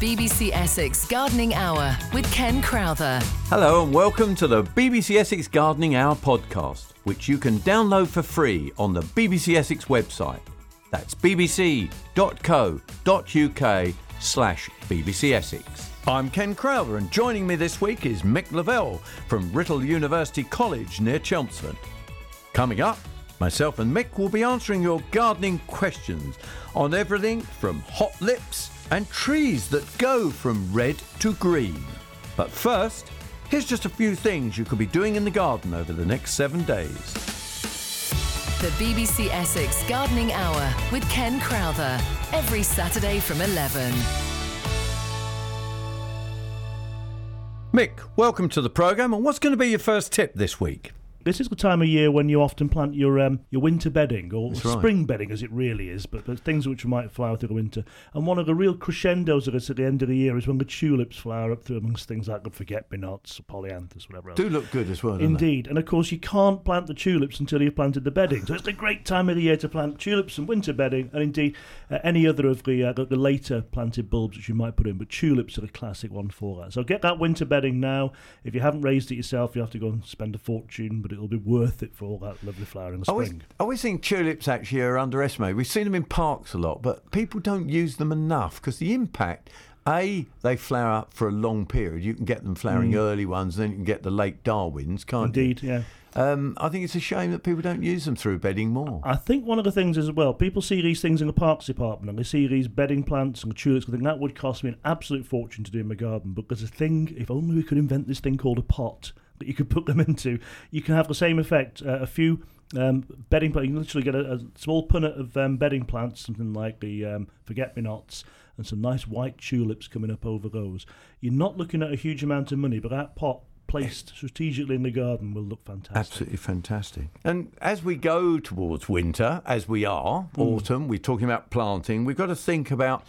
The BBC Essex Gardening Hour with Ken Crowther. Hello and welcome to the BBC Essex Gardening Hour podcast, which you can download for free on the BBC Essex website. That's bbc.co.uk slash BBC Essex. I'm Ken Crowther and joining me this week is Mick Lavelle from Writtle University College near Chelmsford. Coming up, myself and Mick will be answering your gardening questions on everything from hot lips and trees that go from red to green. But first, here's just a few things you could be doing in the garden over the next seven days. The BBC Essex Gardening Hour with Ken Crowther. Every Saturday from 11. Mick, welcome to the programme. And what's going to be your first tip this week? This is the time of year when you often plant your um, your winter bedding or That's right. spring bedding, as it really is, but, but things which might flower through the winter. And one of the real crescendos of this at the end of the year is when the tulips flower up through amongst things like the forget-me-nots, polyanthus, whatever else. Do look good as well, Indeed, and of course you can't plant the tulips until you've planted the bedding. So it's a great time of the year to plant tulips and winter bedding, and indeed uh, any other of the, uh, the the later planted bulbs which you might put in. But tulips are a classic one for that. So get that winter bedding now. If you haven't raised it yourself, you have to go and spend a fortune, but it'll be worth it for all that lovely flowering the I always, spring. I always think tulips actually are underestimated. We've seen them in parks a lot, but people don't use them enough because the impact. A, they flower up for a long period. You can get them flowering early ones, then you can get the late Darwins, can't Mm. Indeed, yeah. Um, I think it's a shame that people don't use them through bedding more. I think one of the things as well, people see these things in the parks department and they see these bedding plants and tulips I think that would cost me an absolute fortune to do in my garden. But there's a thing, if only we could invent this thing called a pot that you could put them into, you can have the same effect. Uh, a few um, bedding plants, you can literally get a, a small punnet of um, bedding plants, something like the um, forget me nots, and some nice white tulips coming up over those. You're not looking at a huge amount of money, but that pot placed strategically in the garden will look fantastic. Absolutely fantastic. And as we go towards winter, as we are, autumn, we're talking about planting, we've got to think about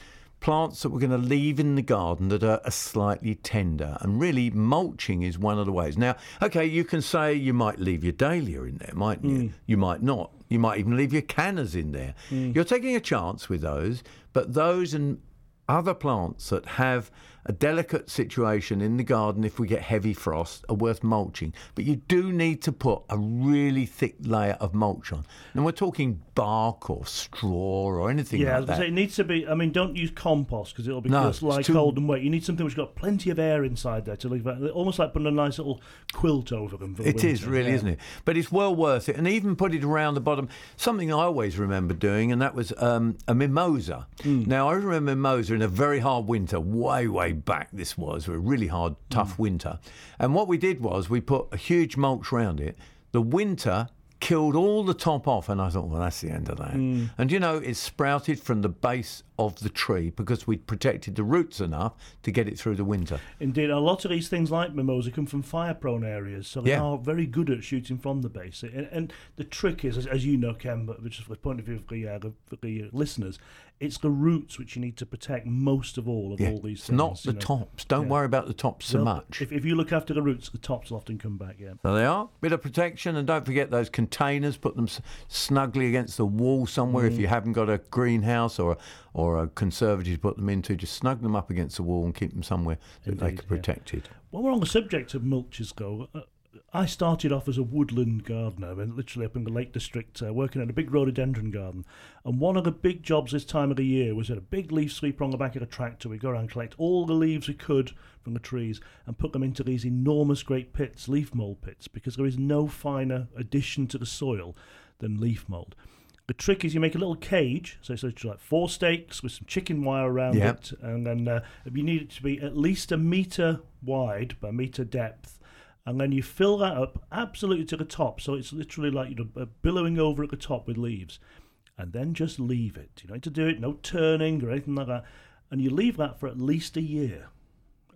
plants that we're going to leave in the garden that are, are slightly tender. And really, mulching is one of the ways. Now, okay, you can say you might leave your dahlia in there, mightn't you? Hmm. You might not. You might even leave your cannas in there. Hmm. You're taking a chance with those, but those and other plants that have a delicate situation in the garden if we get heavy frost are worth mulching. But you do need to put a really thick layer of mulch on. And we're talking bark or straw or anything Yeah, like that. say it needs to be. I mean, don't use compost because it'll be No, just like too- cold and wet. You need something which got plenty of air inside there to leave that. Almost like putting a nice little quilt over them. For the It is winter, really, yeah. isn't it? But it's well worth it, and even put it around the bottom. Something I always remember doing, and that was um, a mimosa. Hmm. Now I remember mimosa in a very hard winter, way, way back. This was a really hard, tough Hmm. winter, and what we did was we put a huge mulch around it. The winter killed all the top off, and I thought, well, that's the end of that. Hmm. And you know, it sprouted from the base of the tree because we'd protected the roots enough to get it through the winter. Indeed, a lot of these things like mimosa come from fire-prone areas, so they Yeah. are very good at shooting from the base. And, and the trick is, as, as you know, Ken, but just from the point of view of the, uh, the, the listeners, it's the roots which you need to protect most of all of Yeah, all these it's things. not the know. tops. Don't Yeah. worry about the tops so Well, much. If, if you look after the roots, the tops will often come back. Yeah. So they are. Bit of protection, and don't forget those containers. Put them s- snugly against the wall somewhere. Mm. If you haven't got a greenhouse or a, or a conservatory to put them into, just snug them up against the wall and keep them somewhere that they Indeed, can yeah. protect it. While we're on the subject of mulches, go. Uh, I started off as a woodland gardener, I mean, literally up in the Lake District, uh, working at a big rhododendron garden. And one of the big jobs this time of the year was at a big leaf sweeper on the back of a tractor. We'd go around and collect all the leaves we could from the trees and put them into these enormous great pits, leaf mould pits, because there is no finer addition to the soil than leaf mould. The trick is you make a little cage, so it's literally like four stakes with some chicken wire around Yep. it, and then uh, you need it to be at least a meter wide by meter depth, and then you fill that up absolutely to the top, so it's literally like you know billowing over at the top with leaves, and then just leave it. You don't need to do it, no turning or anything like that, and you leave that for at least a year.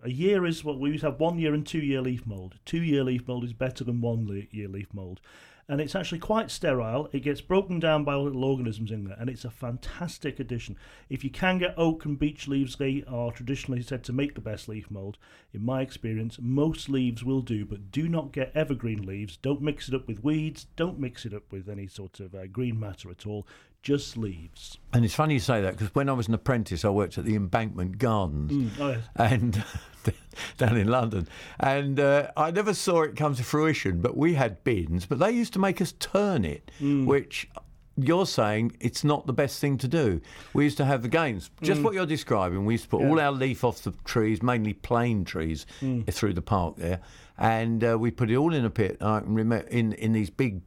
A year is what we used to have one year and two year leaf mould. Two year leaf mould is better than one le- year leaf mould. And it's actually quite sterile. It gets broken down by little organisms in there, and it's a fantastic addition. If you can get oak and beech leaves, they are traditionally said to make the best leaf mould. In my experience, most leaves will do, but do not get evergreen leaves. Don't mix it up with weeds. Don't mix it up with any sort of uh, green matter at all. Just leaves. And it's funny you say that because when I was an apprentice, I worked at the Embankment Gardens. Oh, yes. and down in London, and uh, I never saw it come to fruition. But we had bins, but they used to make us turn it, which you're saying it's not the best thing to do. We used to have the games, just what you're describing. We used to put all our leaf off the trees, mainly plane trees, through the park there, and uh, we put it all in a pit. I can remember in in these big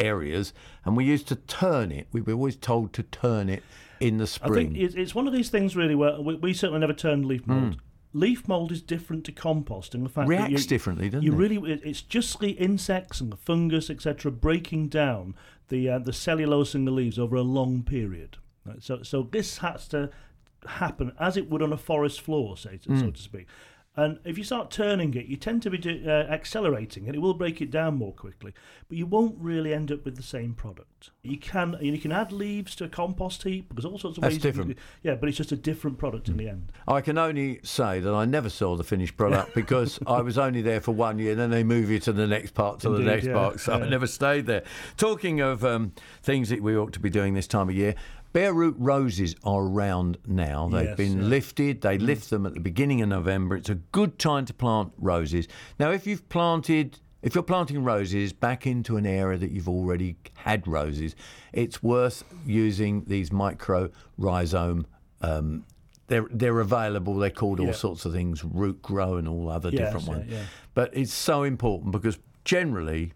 areas, and we used to turn it. We were always told to turn it in the spring. I think it's, one of these things really where we, we certainly never turned leaf mold. Leaf mold is different to composting. the fact that Hmm. Reacts you, differently, doesn't you it? Really, it's just the insects and the fungus etc breaking down the uh, the cellulose in the leaves over a long period. Right? So so this has to happen as it would on a forest floor, say Hmm. so to speak. And if you start turning it, you tend to be do, uh, accelerating, and it will break it down more quickly. But you won't really end up with the same product. You can you can add leaves to a compost heap. There's all sorts of That's ways. different. yeah, but it's just a different product in the end. I can only say that I never saw the finished product because I was only there for one year. Then they move you to the next part, to the next yeah, part. So I yeah. never stayed there. Talking of um, things that we ought to be doing this time of year, bare root roses are around now. They've Yes, been yeah. lifted. They lift them at the beginning of November. It's a good time to plant roses. Now, if you've planted. If you're planting roses back into an area that you've already had roses, it's worth using these micro rhizome um, they're they're available. They're called all Yeah. sorts of things, Rootgrow and all other Yes, different ones. yeah. But it's so important because generally,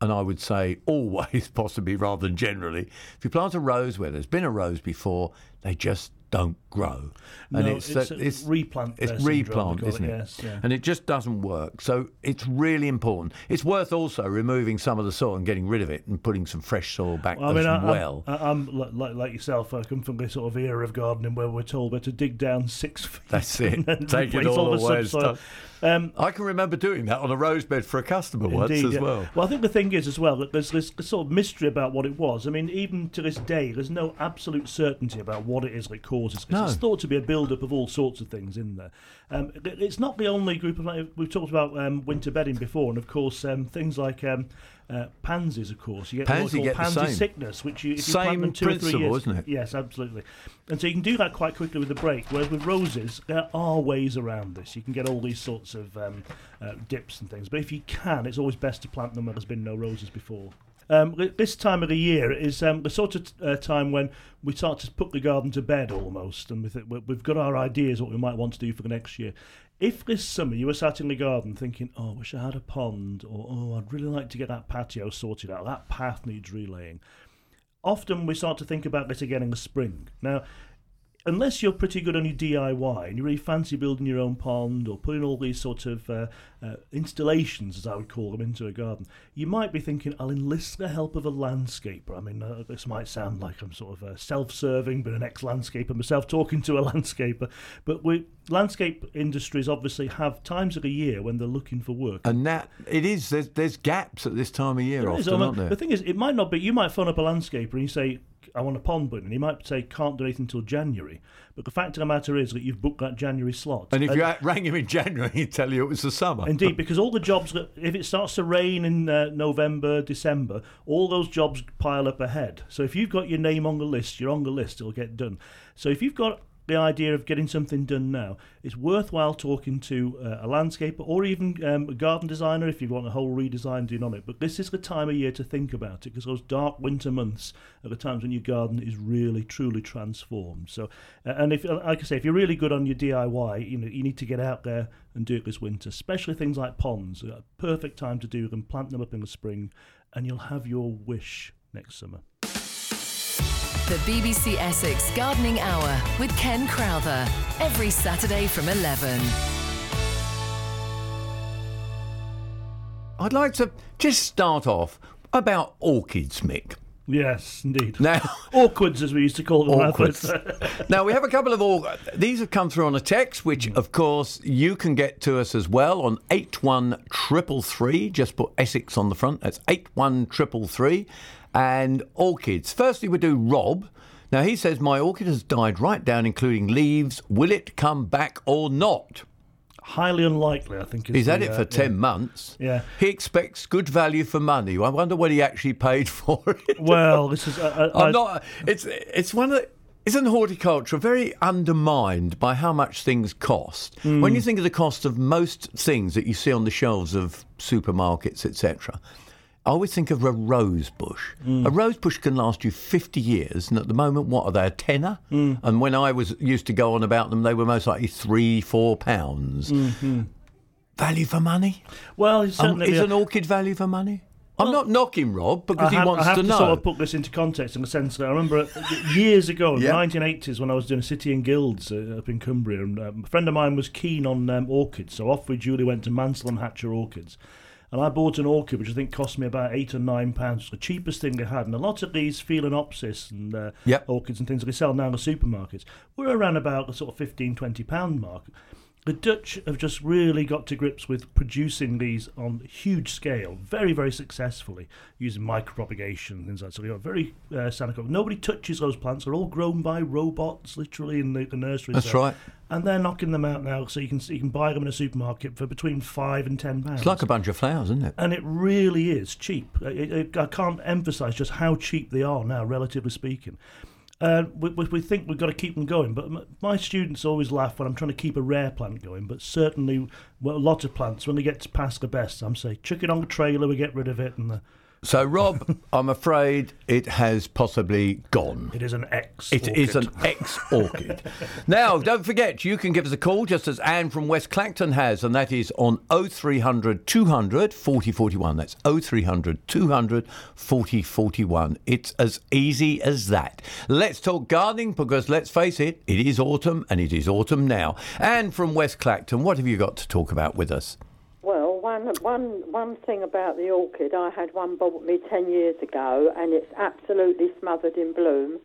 and I would say always, possibly rather than generally, if you plant a rose where there's been a rose before, they just don't grow. No, it's a replant, It's syndrome, they replant, call it, isn't it? yes, yeah. And it just doesn't work. So it's really important. It's worth also removing some of the soil and getting rid of it and putting some fresh soil back Well, I mean, I, I'm- well. I, I'm like, like yourself. I come from this sort of era of gardening where we're told we're to dig down six feet. That's it. and Take it all the away and stuff. Um, I can remember doing that on a rose bed for a customer once as yeah. well. Well, I think the thing is as well that there's this sort of mystery about what it was. I mean, even to this day, there's no absolute certainty about what it is that causes. No. It's thought to be a build-up of all sorts of things in there. Um, it's not the only group of we've talked about um, winter bedding before, and of course um, things like. Uh, pansies, of course, you get Pansy what we get pansy sickness, which you, if you plant them two or three years, isn't it? Yes, absolutely. And so you can do that quite quickly with the break. Whereas with roses, there are ways around this. You can get all these sorts of um, uh, dips and things. But if you can, it's always best to plant them where there's been no roses before. Um, this time of the year is um, the sort of uh, time when we start to put the garden to bed almost, and we we've got our ideas what we might want to do for the next year. If this summer you were sat in the garden thinking, "Oh, I wish I had a pond," or "Oh, I'd really like to get that patio sorted out. That path needs relaying," often we start to think about this again in the spring. Now, unless you're pretty good on your DIY and you really fancy building your own pond or putting all these sort of uh, uh, installations, as I would call them, into a garden, you might be thinking, I'll enlist the help of a landscaper. I mean, uh, this might sound like I'm sort of uh, self-serving, but an ex-landscaper myself talking to a landscaper. But we landscape industries obviously have times of the year when they're looking for work. And that it is. There's, there's gaps at this time of year There is. often, I mean, aren't there? The thing is, it might not be. You might phone up a landscaper and you say, "I want a pond put. And he might say, "Can't do anything until January." But the fact of the matter is that you've booked that January slot. and if you a- rang him in January, he'd tell you it was the summer. Indeed, because all the jobs that if it starts to rain in uh, November, December, all those jobs pile up ahead. So if you've got your name on the list, you're on the list. It'll get done. So if you've got the idea of getting something done now, it's worthwhile talking to uh, a landscaper or even um, a garden designer if you want a whole redesign done on it. But this is the time of year to think about it because those dark winter months are the times when your garden is really truly transformed. So, uh, and if like I say, if you're really good on your DIY, you know you need to get out there and do it this winter, especially things like ponds. A perfect time to do them. Plant them up in the spring, and you'll have your wish next summer. The BBC Essex Gardening Hour with Ken Crowther. Every Saturday from 11. I'd like to just start off about orchids, Mick. Yes, indeed. Now, orchids, as we used to call them. Orchids. now we have a couple of all. These have come through on a text, which mm. of course you can get to us as well on eight one triple three. Just put Essex on the front. That's eight one triple three. And orchids. Firstly, we do Rob. Now he says my orchid has died right down, including leaves. Will it come back or not? highly unlikely. I think is He's had the, it uh, for 10 yeah. months. Yeah. He expects good value for money. I wonder what he actually paid for it. Well, this is. Uh, uh, I'm I- not. It's it's one of. The, isn't horticulture very undermined by how much things cost? Hmm. When you think of the cost of most things that you see on the shelves of supermarkets, etc., I always think of a rose bush. Hmm. A rose bush can last you 50 years, and at the moment, what are they, a tenner? Hmm. And when I was used to go on about them, they were most likely three, four pounds. Mm-hmm. Value for money? well, it's Um, is an orchid value for money? I'm not knocking Rob because I he have, wants I have to to, sort of put this into context in the sense that I remember uh, years ago, in Yeah. the 1980s, when I was doing a City and Guilds uh, up in Cumbria, and um, a friend of mine was keen on um, orchids, so off we duly went to Mansell and Hatcher Orchids. And I bought an orchid, which I think cost me about eight or nine pounds. the cheapest thing I had. And a lot of these Phalaenopsis and uh, Yep. orchids and things that they sell now in the supermarkets were around about the sort of 15, 20 pound mark. The Dutch have just really got to grips with producing these on huge scale, very, very successfully, using micropropagation and things like that. So they are very uh, sanitary. Nobody touches those plants. They're all grown by robots, literally, in the, the nurseries. That's there. right. And they're knocking them out now, so you can you can buy them in a supermarket for between five and ten pounds. It's like a bunch of flowers, isn't it? and it really is cheap. I, I, I can't emphasise just how cheap they are now, relatively speaking. Uh, we, we think we've got to keep them going, but my students always laugh when I'm trying to keep a rare plant going. But certainly, well, a lot of plants, when they get past the best, I'm saying chuck it on the trailer, we get rid of it, and uh, So, Rob, I'm afraid it has possibly gone. it is an X. It is an ex orchid. now, don't forget, you can give us a call just as Anne from West Clacton has, and that is on 0300 200 4041. That's 0300 200 4041. It's as easy as that. Let's talk gardening because let's face it, it is autumn and it is autumn now. Anne from West Clacton, what have you got to talk about with us? One, one, one thing about the orchid, I had one bought me 10 years ago and it's absolutely smothered in bloom.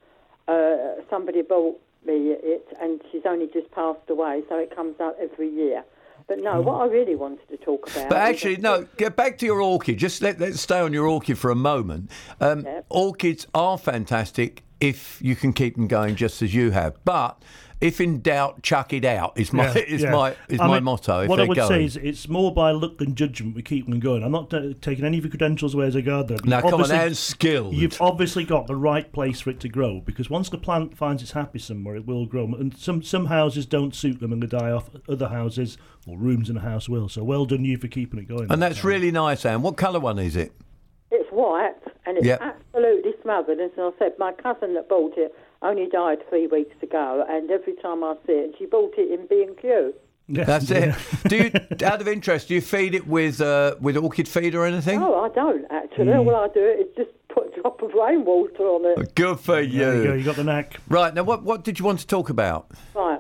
Uh, somebody bought me it and she's only just passed away, so it comes out every year. But no, what I really wanted to talk about. But actually, no, get back to your orchid. Just let, let's stay on your orchid for a moment. Um, Yep. Orchids are fantastic if you can keep them going just as you have. But if in doubt, chuck it out. Is my Yeah, is yeah. my is I my mean, motto. If what I would going. say is it's more by luck than judgment we keep them going. I'm not uh, taking any of your credentials away as a gardener. now, you've come on, obviously- and skilled. You've obviously got the right place for it to grow because once the plant finds it's happy somewhere, it will grow. And some some houses don't suit them and they die off. Other houses or rooms in a house will. So well done you for keeping it going. and that's really nice, Anne. What colour one is it? It's white and it's Yep. absolutely smothered. As I said, my cousin that bought it only died three weeks ago, and every time I see it, she bought it in B&Q. Yeah, That's yeah. it. Do you, out of interest, do you feed it with uh, with orchid feed or anything? No, I don't actually. Hmm. All I do is just put a drop of rainwater on it. Good for There you go. you. You got the knack. Right now, what what did you want to talk about? Right.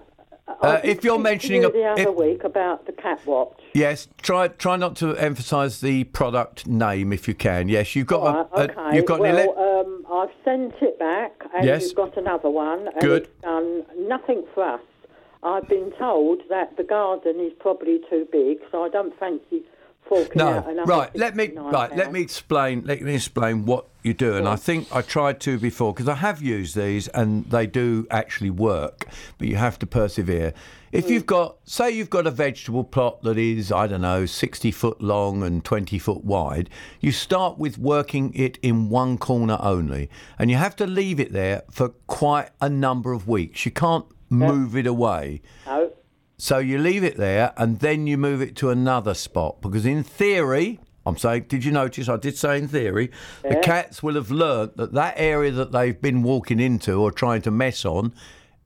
Uh, if you're mentioning you a- the other if- week about the cat watch. Yes, try try not to emphasise the product name if you can. Yes, you've got Right, a, a- okay. you've got well, ele- um, I've sent it back, and Yes. you've got another one. And Good. It's done nothing for us. I've been told that the garden is probably too big, so I don't fancy no, right. Let me right. Let me explain. Let me explain what you do. And I think I tried to before because I have used these and they do actually work, but you have to persevere. If you've got, say, you've got a vegetable plot that is, I don't know, 60 foot long and 20 foot wide, you start with working it in one corner only. And you have to leave it there for quite a number of weeks. You can't move it away. No. So you leave it there and then you move it to another spot because, in theory, I'm saying, did you notice? I did say in theory, the cats will have learnt that that area that they've been walking into or trying to mess on,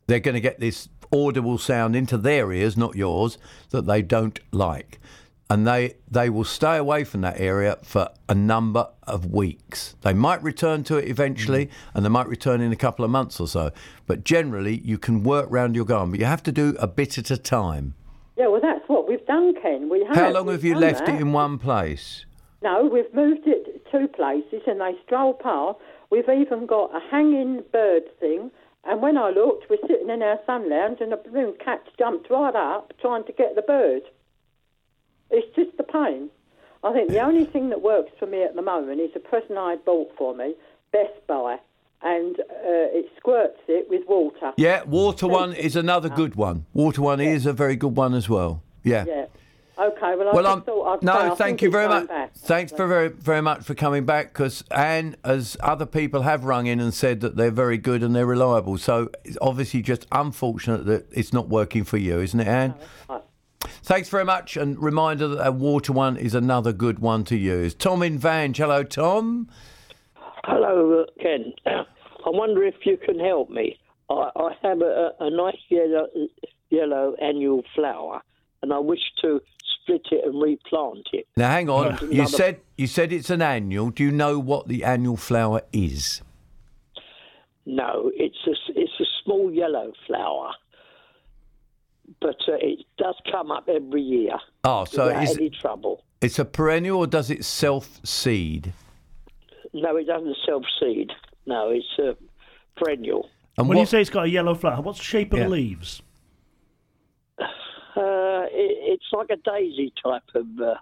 they're going to get this audible sound into their ears, not yours, that they don't like. And they, they will stay away from that area for a number of weeks. They might return to it eventually, mm. and they might return in a couple of months or so. But generally, you can work round your garden, but you have to do a bit at a time. Yeah, well, that's what we've done, Ken. We have. How long We've have you left that. it in one place? No, we've moved it two places, and they stroll past. We've even got a hanging bird thing. And when I looked, we're sitting in our sun lounge, and a balloon cat jumped right up trying to get the bird. It's just the pain. I think the only thing that works for me at the moment is a present I bought for me, Best Buy, and uh, it squirts it with water. Yeah, water one is another good one. Water one is a very good one as well. Yeah. Yeah. Okay, well, I Well, just um, thought I'd no, thank you very much. back. Thanks for very, very much for coming back. Because Anne, as other people have rung in and said that they're very good and they're reliable. So it's obviously just unfortunate that it's not working for you, isn't it, Anne? Right. Thanks very much, and reminder that a water one is another good one to use. Tom in Vange, hello, Tom. Hello, uh, Ken. I wonder if you can help me. I, I have a, a nice yellow, yellow annual flower, and I wish to split it and replant it. Now, hang on. Right. You said you said it's an annual. Do you know what the annual flower is? No, it's a, it's a small yellow flower, but uh, it does come up every year Oh, so is any trouble. it's a perennial or does it self seed? No, it doesn't self seed. No, it's a perennial. And When you say it's got a yellow flower, what's the shape of Yeah. the leaves? Uh, it, it's like a daisy type of. Uh,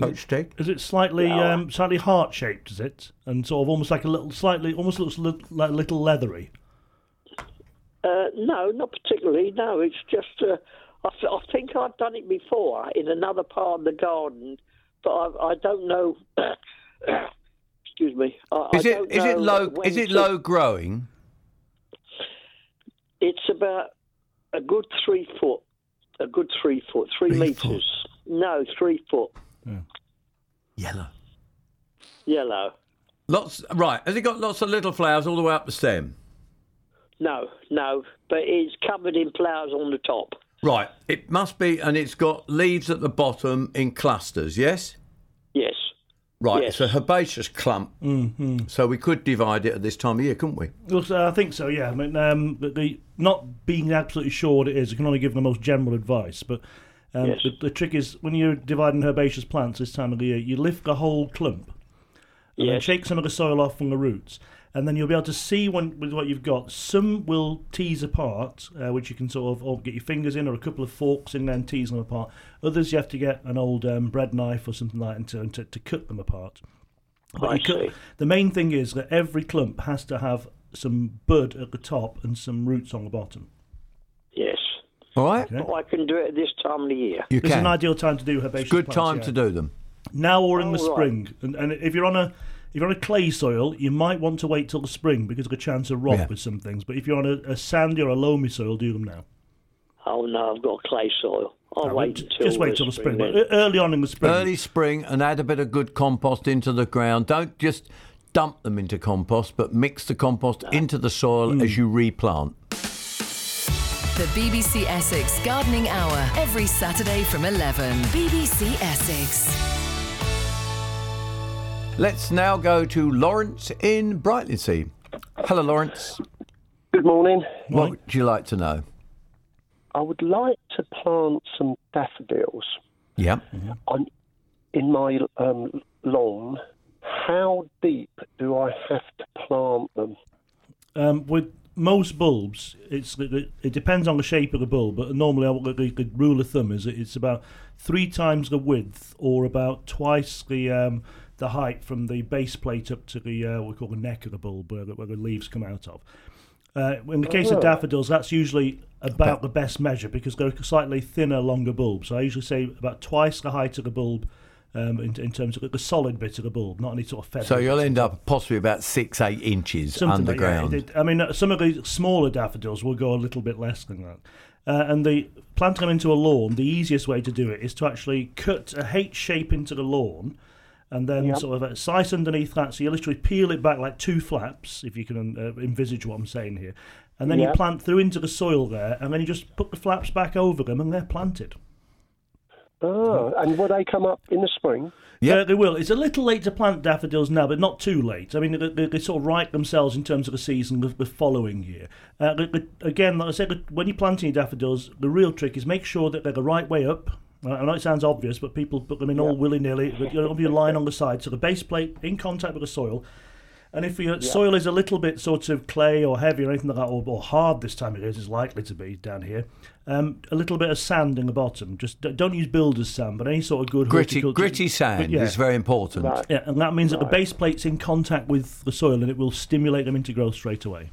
Poached stick? Is it slightly Flower. um, slightly heart shaped? Is it and sort of almost like a little, slightly almost looks li- like a little leathery? Uh, no, not particularly. No, it's just. Uh, I, th- I think I've done it before in another part of the garden, but I, I don't know. excuse me. I, Is it is it low is it to- low growing? It's about a good three foot. A good three foot, three, Three meters. No, three foot. Yellow. Yellow. Lots right. Has it got lots of little flowers all the way up the stem? No, no, but it's covered in flowers on the top. Right. It must be, and it's got leaves at the bottom in clusters. Yes. Yes. Right. Yes. It's a herbaceous clump. Mm-hmm. So we could divide it at this time of year, couldn't we? Well, so I think so. Yeah. I mean, um, the, the not being absolutely sure what it is, I can only give the most general advice. But um, Yes. the, the trick is when you're dividing herbaceous plants this time of the year, you lift the whole clump and then shake some of the soil off from the roots. And then you'll be able to see when, with what you've got. Some will tease apart, uh, which you can sort of or get your fingers in or a couple of forks in there and tease them apart. Others you have to get an old um, bread knife or something like that and to, to, to cut them apart. But I cut- see. the main thing is that every clump has to have some bud at the top and some roots on the bottom. Yes. All right. Okay. I can do it at this time of the year. You can. It's an ideal time to do herbaceous Good plants, time yeah. to do them. now or in the Oh, right. spring. And, and if you're on a if you're on a clay soil, you might want to wait till the spring because of a chance of rot Yeah. with some things. But if you're on a, a sandy or a loamy soil, do them now. Oh no, I've got clay soil. I'll No, wait j- until just wait till the spring. then. But e- early on in the spring, Early spring and add a bit of good compost into the ground. Don't just dump them into compost, but mix the compost into the soil Mm. as you replant. The BBC Essex Gardening Hour every Saturday from 11. BBC Essex. Let's now go to Lawrence in Brightlingsea. Hello, Lawrence. Good morning. What would you like to know? I would like to plant some daffodils Yeah. on in my um, lawn. How deep do I have to plant them? um, with most bulbs, it's it, it depends on the shape of the bulb. But normally, I- the, the rule of thumb is it's about three times the width or about twice the um, the height from the base plate up to the uh, what we call the neck of the bulb, where the, where the leaves come out of. Uh, in the case of daffodils, that's usually about the best measure because they're slightly thinner, longer bulbs. So I usually say about twice the height of the bulb um, in, in terms of the solid bit of the bulb, not any sort of feather. So you'll end up possibly about six, eight inches Something like that. underground. It- I mean, uh, some of the smaller daffodils will go a little bit less than that. Uh, and the planting them into a lawn, the easiest way to do it is to actually cut a H shape into the lawn, and then Yep. sort of a slice underneath that. So you literally peel it back like two flaps, if you can uh, envisage what I'm saying here. And then you plant through into the soil there, and then you just put the flaps back over them, and they're planted. Oh, and will they come up in the spring? Yeah, Uh, they will. It's a little late to plant daffodils now, but not too late. I mean, they, they, they sort of right themselves in terms of the season the, the following year. Uh, the- the- again, like I said, when you're planting your daffodils, the real trick is make sure that they're the right way up. I know it sounds obvious, but people put them in all willy nilly. But You have your line on the side, so the base plate in contact with the soil. And if your soil is a little bit sort of clay or heavy or anything like that, or, or hard this time of year, as it's likely to be down here, um, a little bit of sand in the bottom. Just don't use builder's sand, but any sort of good Gritty, horticulture- gritty sand Yeah. is very important. Right. Yeah, and that means that the base plate's in contact with the soil and it will stimulate them into growth straight away.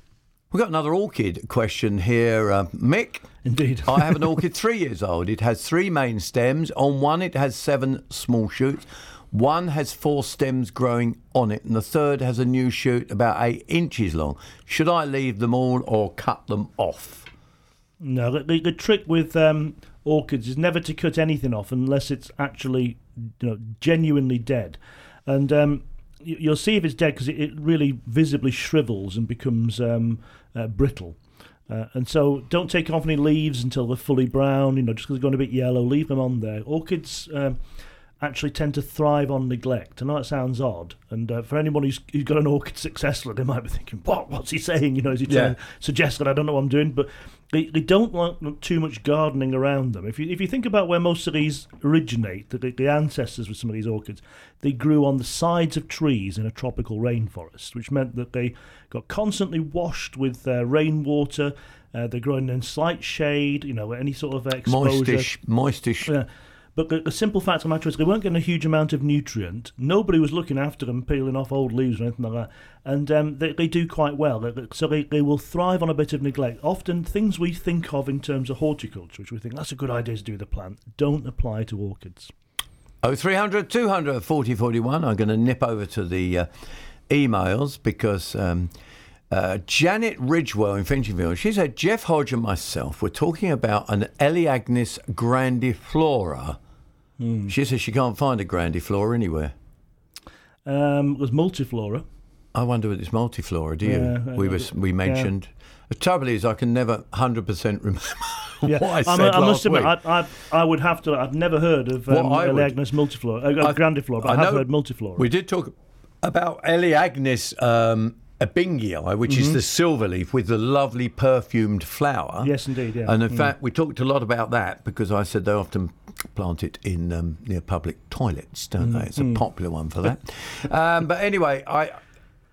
We've got another orchid question here, uh, Mick. Indeed. I have an orchid three years old. It has three main stems. On one, it has seven small shoots. One has four stems growing on it, and the third has a new shoot about eight inches long. Should I leave them all or cut them off? No, the, the, the trick with um, orchids is never to cut anything off unless it's actually you know, genuinely dead. And um, you'll see if it's dead because it, it really visibly shrivels and becomes um, uh, brittle. Uh, and so don't take off any leaves until they're fully brown, you know, just because they're going a bit yellow, leave them on there. Orchids um, actually tend to thrive on neglect. I know it sounds odd, and uh, for anyone who's, who's got an orchid successfully, they might be thinking, "What? What's he saying? You know, is he trying Yeah. to suggest that I don't know what I'm doing?" But they, they don't want too much gardening around them. If you if you think about where most of these originate, the, the ancestors of some of these orchids, they grew on the sides of trees in a tropical rainforest, which meant that they got constantly washed with uh, rainwater. Uh, they're growing in slight shade, you know, any sort of exposure. Moistish, moistish. Yeah. But the, the simple fact of the matter is they weren't getting a huge amount of nutrient. Nobody was looking after them, peeling off old leaves or anything like that. And um, they, they do quite well. So they, they will thrive on a bit of neglect. Often things we think of in terms of horticulture, which we think that's a good idea to do with the plant, don't apply to orchids. Oh, 0300 200 40 41. I'm going to nip over to the uh, emails because um, uh, Janet Ridgewell in Finchingfield, she said, Jeff Hodge and myself were talking about an Elaeagnus grandiflora. She says she can't find a grandiflora anywhere. Um, there's multiflora. I wonder if it's multiflora, do you? Yeah, we uh, was we mentioned. The trouble is, I can never 100% remember Yeah, what I said a- I last must admit, week. I, I, I would have to. I've never heard of um, I would- multiflora, uh, grandiflora, but I, I have heard multiflora. We did talk about Elaeagnus um, ebbingei, which is the silver leaf with the lovely perfumed flower. Mm-hmm. Yes, indeed, yeah. And in Mm. fact, we talked a lot about that because I said they often plant it in um, near public toilets, don't Mm, they? It's a popular one for that. um, but anyway, I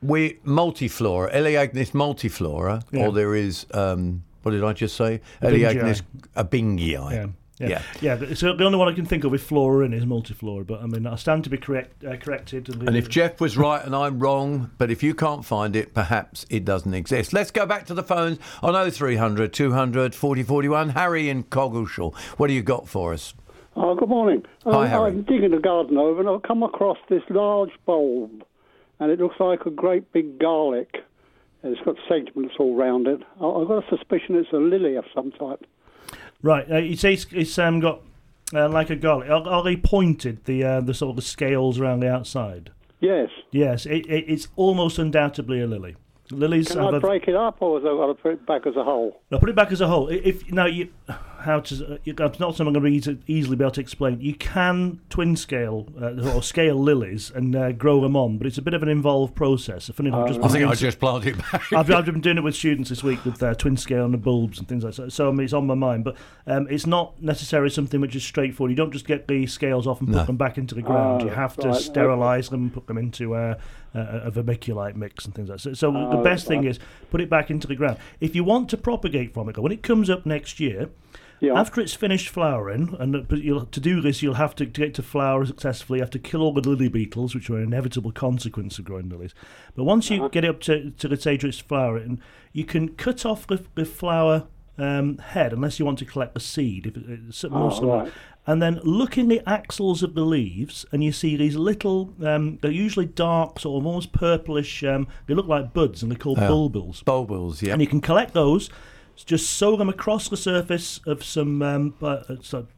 we multiflora, Elaeagnus multiflora, Yeah. or there is um, what did I just say? Elaeagnus ebbingei. Yeah. Yeah. Yeah, yeah. So the only one I can think of with flora in is multiflora, but I mean I stand to be correct, uh, corrected. And if Jeff was right and I'm wrong, but if you can't find it, perhaps it doesn't exist. Let's go back to the phones on 0300 200 4041. Harry in Coggeshall, what do you got for us? Oh, good morning. Hi, Um, Harry. I'm digging the garden over and I've come across this large bulb and it looks like a great big garlic. And It's got segments all round it. I've got a suspicion it's a lily of some type. Right, uh, it's, it's um, got uh, like a garlic. Are, are they pointed? The uh, the sort of the scales around the outside. Yes. Yes, it, it, it's almost undoubtedly a lily. Lilies Can have I a, break it up or have I got to put it back as a whole? Now put it back as a whole. If now you, how to, uh, you- that's not something I'm going to be easy, easily be able to explain. You can twin scale uh, or scale lilies and uh, grow them on, but it's a bit of an involved process. Funny enough, just I think I just planted it back. I've, I've been doing it with students this week with uh, twin scale and the bulbs and things like that. So I mean, it's on my mind, but um, it's not necessarily something which is straightforward. You don't just get the scales off and put them back into the ground. Oh, you have to right, sterilise them and put them into uh, vermiculite mix and things like that. So, so the Oh, best thing is put it back into the ground. If you want to propagate from it, when it comes up next year, Yeah. after it's finished flowering, and uh, you'll, to do this, you'll have to, to get to flower successfully. You have to kill all the lily beetles, which are an inevitable consequence of growing lilies. But once you get it up to, to the stage where it's flowering, you can cut off the, the flower um, head, unless you want to collect the seed. If it, it's, most of right. And then look in the axils of the leaves, and you see these little. Um, they're usually dark, sort of almost purplish. Um, they look like buds, and they're called Yeah. bulbils Bulbils, yeah. and you can collect those. Just sow them across the surface of some um, uh,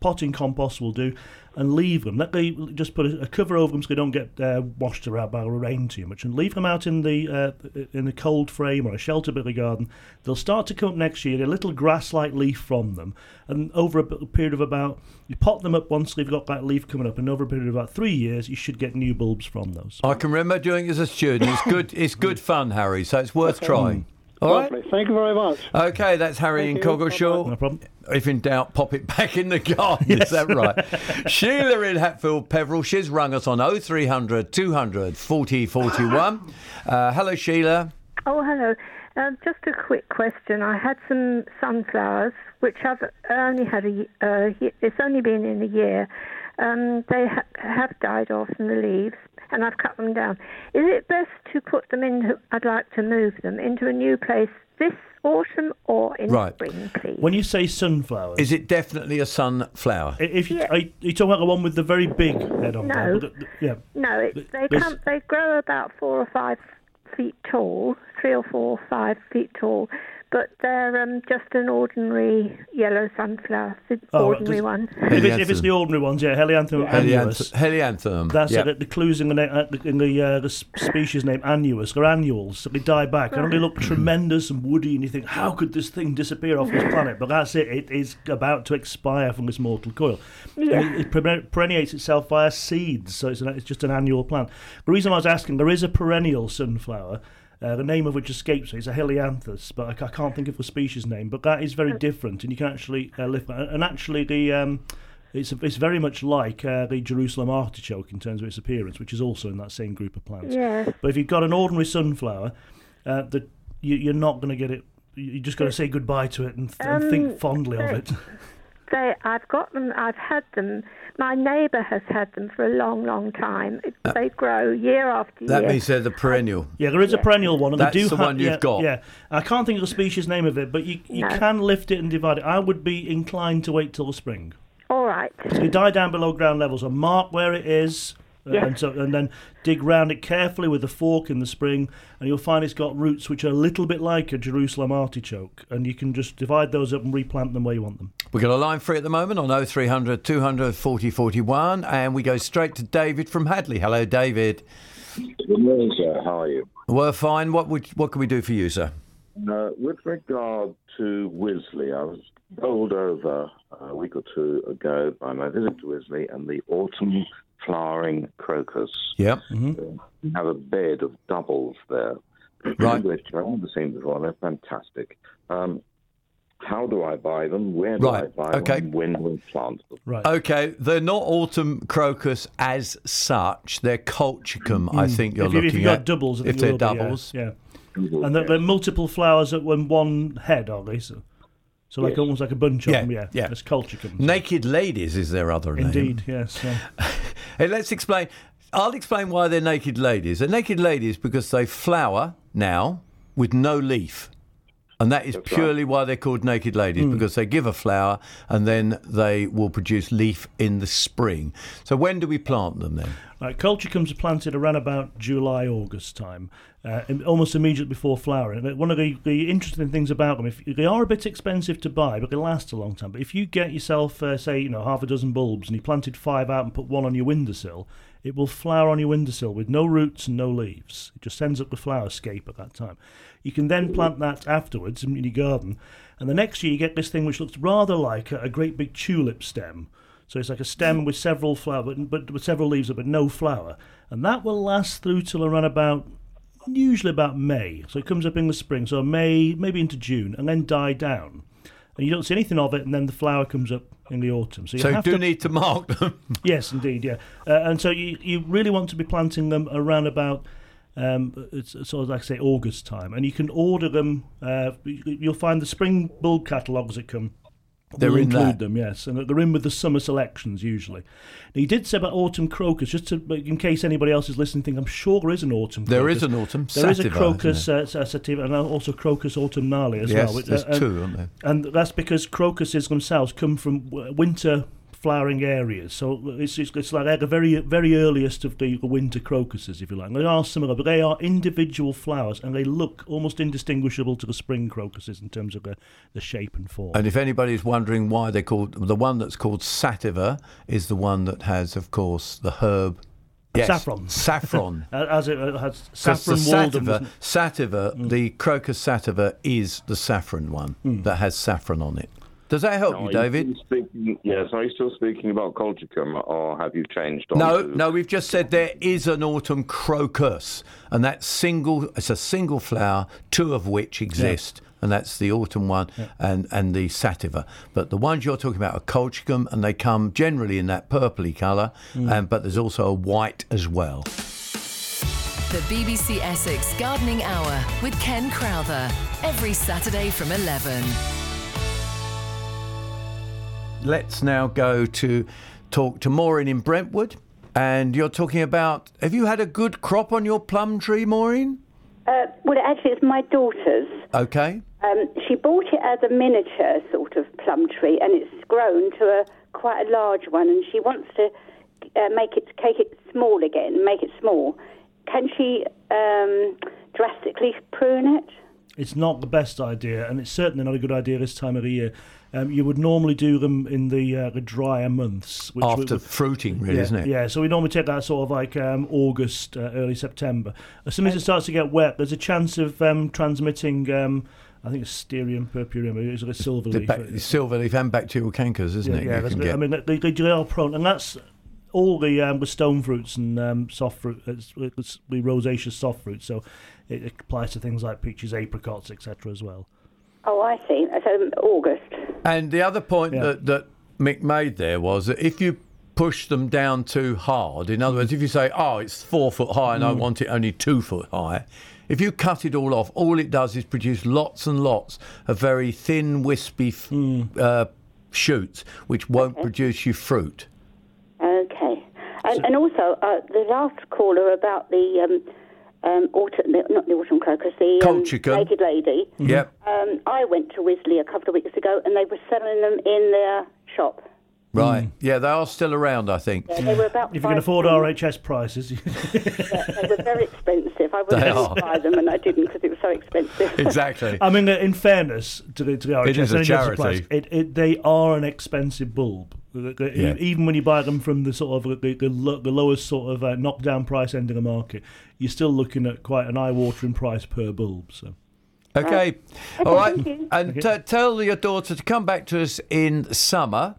potting compost will do, and leave them. Let they just put a, a cover over them so they don't get uh, washed around by the rain too much, and leave them out in the uh, in the cold frame or a sheltered bit of the garden. They'll start to come up next year. Get a little grass-like leaf from them, and over a period of about you pot them up once they've got that leaf coming up, and over a period of about three years, you should get new bulbs from those. I can remember doing it as a student. It's good. It's good fun, Harry. So it's worth trying. All right. Lovely. Thank you very much. Okay, that's Harry in Thank you. Coggeshall. No problem. If in doubt, pop it back in the garden. Is that right? Sheila in Hatfield Peveril. She's rung us on 0300 200 40 41. Uh, hello, Sheila. Oh, hello. Um, just a quick question. I had some sunflowers, which I've only had a. Uh, it's only been in a year. Um, they ha- have died off in the leaves, and I've cut them down. Is it best to put them into? I'd like to move them into a new place this autumn or in Right. spring, please? When you say sunflowers, Is it definitely a sunflower? if you, Yeah. are you you talking about the one with the very big head on No. there? But the- Yeah. No, it, they come. They grow about four or five feet tall, three or four or five feet tall, but they're um, just an ordinary yellow sunflower, the Oh, right, one. If it's, if it's the ordinary ones, yeah, Helianthus annuus. Helianth- Helianthum. That's yeah. it. The clues in the na- uh, in the uh, the species name annuus. They're annuals. So they die back, and they look tremendous and woody, and you think, how could this thing disappear off this planet? But that's it. It is about to expire from this mortal coil. Yeah. It, it peren- perenniates itself via seeds, so it's, an, it's just an annual plant. The reason I was asking, there is a perennial sunflower. Uh, the name of which escapes me. It's a helianthus, but I, I can't think of the species name. But that is very different, and you can actually uh, live. And actually, the um, it's it's very much like uh, the Jerusalem artichoke in terms of its appearance, which is also in that same group of plants. Yes. But if you've got an ordinary sunflower, uh, that you, you're not going to get it. You just got to say goodbye to it and, th- and Um, think fondly of it. They, I've got them. I've had them. My neighbour has had them for a long, long time. It, they grow year after That year. That means they're the perennial. Yeah, there is a perennial one, and That's they do the have, one you've yeah, got. Yeah, I can't think of the species name of it, but you you No. can lift it and divide it. I would be inclined to wait till the spring. All right. So you die down below ground level, so mark where it is, uh, Yeah. and so and then dig round it carefully with a fork in the spring, and you'll find it's got roots which are a little bit like a Jerusalem artichoke, and you can just divide those up and replant them where you want them. We've got a line free at the moment on 0300 200 40 41, and we go straight to David from Hadleigh. Hello, David. Good morning, sir. How are you? Well, fine. What would what can we do for you, sir? Uh, with regard to Wisley, I was bowled over a week or two ago by my visit to Wisley and the autumn flowering crocus. Yep. We have a bed of doubles there, Right. which I've never seen before. and They're fantastic. Um, how do I buy them? Where do Right, I buy okay. them? When do I plant them? Right. Okay, they're not autumn crocus as such. They're colchicum, I think you're if, you, looking if you've got at. doubles, if they're will be, yeah, doubles. yeah. And they're, they're multiple flowers at one, one head, are they? So, so like Yes. almost like a bunch Yeah, of them, yeah. yeah. It's colchicum. Naked ladies is their other name. Indeed, yes. yeah. Hey, let's explain. I'll explain why they're naked ladies. They're naked ladies because they flower now with no leaf. And that is purely why they're called naked ladies, because they give a flower and then they will produce leaf in the spring. So when do we plant them then? Right, colchicums are planted around about July, August time, uh, almost immediately before flowering. One of the, the interesting things about them, if they are a bit expensive to buy, but they last a long time. But if you get yourself, uh, say, you know, half a dozen bulbs, and you planted five out and put one on your windowsill, it will flower on your windowsill with no roots and no leaves. It just sends up the flower scape at that time. You can then plant that afterwards in your garden, and the next year you get this thing which looks rather like a, a great big tulip stem. So it's like a stem with several flower, but with several leaves, but no flower, and that will last through till around about usually about May. So it comes up in the spring, so May maybe into June, and then die down. And you don't see anything of it, and then the flower comes up in the autumn. So you So you have do to need to mark them. Yes, indeed, yeah. Uh, and so you, you really want to be planting them around about, um, it's sort of like I say August time, and you can order them. Uh, you- you'll find the spring bulb catalogues that come. They're will in include that. them, yes, and they're in with the summer selections usually. Now, you did say about autumn crocus, just to, in case anybody else is listening. Think I'm sure there is an autumn. There crocus. is an autumn There is a sativa, crocus isn't uh, sativa, and also crocus autumnale as yes, well. which- there's uh, and- two, aren't there? and that's because crocuses themselves come from winter flowering areas. So it's, it's, it's like they're the very very earliest of the, winter crocuses, if you like. They are similar, but they are individual flowers, and they look almost indistinguishable to the spring crocuses in terms of the, the shape and form. And if anybody's wondering why they're called, the one that's called sativa is the one that has, of course, the herb. Yes, Saffron. Saffron. Uh, As it has has Saffron Walden. sativa, sativa the crocus sativa is the saffron one that has saffron on it. Does that help you, David? still speaking, yes, are you still speaking about colchicum, or have you changed on No, to- no, we've just said there is an autumn crocus, and that's single. It's a single flower, two of which exist, and that's the autumn one and and the sativa. But the ones you're talking about are colchicum, and they come generally in that purpley colour, mm. and but there's also a white as well. The BBC Essex Gardening Hour with Ken Crowther. Every Saturday from 11. Let's now go to talk to Maureen in Brentwood, and you're talking about. Have you had a good crop on your plum tree, Maureen? Uh, well, actually, it's my daughter's. Okay. Um, she bought it as a miniature sort of plum tree, and it's grown to a quite a large one, and she wants to uh, make it, take it small again, make it small. Can she um, drastically prune it? It's not the best idea, and it's certainly not a good idea this time of the year. Um, you would normally do them in the uh, the drier months, which After would- fruiting, really, yeah, isn't it? Yeah, so we normally take that sort of like um, August, uh, early September. As soon as it starts to get wet, there's a chance of um, transmitting. Um, I think it's Stereum purpureum. It's like a silver The leaf. ba- silver leaf and bacterial cankers, isn't yeah, it? yeah, that's can I mean, they, they, they are prone, and that's all the um, the stone fruits and um, soft fruit. It's, it's the rosaceous soft fruits, so it applies to things like peaches, apricots, etc. as well. Oh, I see. So August. And the other point that, that Mick made there was that if you push them down too hard, in other words, if you say, oh, it's four foot high and I Mm. want it only two foot high, if you cut it all off, all it does is produce lots and lots of very thin, wispy f Mm. uh, shoots, which won't produce you fruit. Okay. And, and also, uh, the last caller about the um, um, autumn, not the autumn crocus, the um, naked lady. Yep. Um, I went to Wisley a couple of weeks ago, and they were selling them in their shop. Right. Yeah, they are still around, I think. Yeah, they were about. If you can afford. RHS prices, Yeah, they were very expensive. I was They to buy them, and I didn't because it was so expensive. Exactly. I mean, in fairness to the, to the RHS, It is a and any other charity. suppliers, It, it, they are an expensive bulb. Yeah. Even when you buy them from the sort of the, the, the lowest sort of uh, knockdown price end of the market, you're still looking at quite an eye-watering price per bulb. So. Okay. All right. thank you. And t- tell your daughter to come back to us in summer,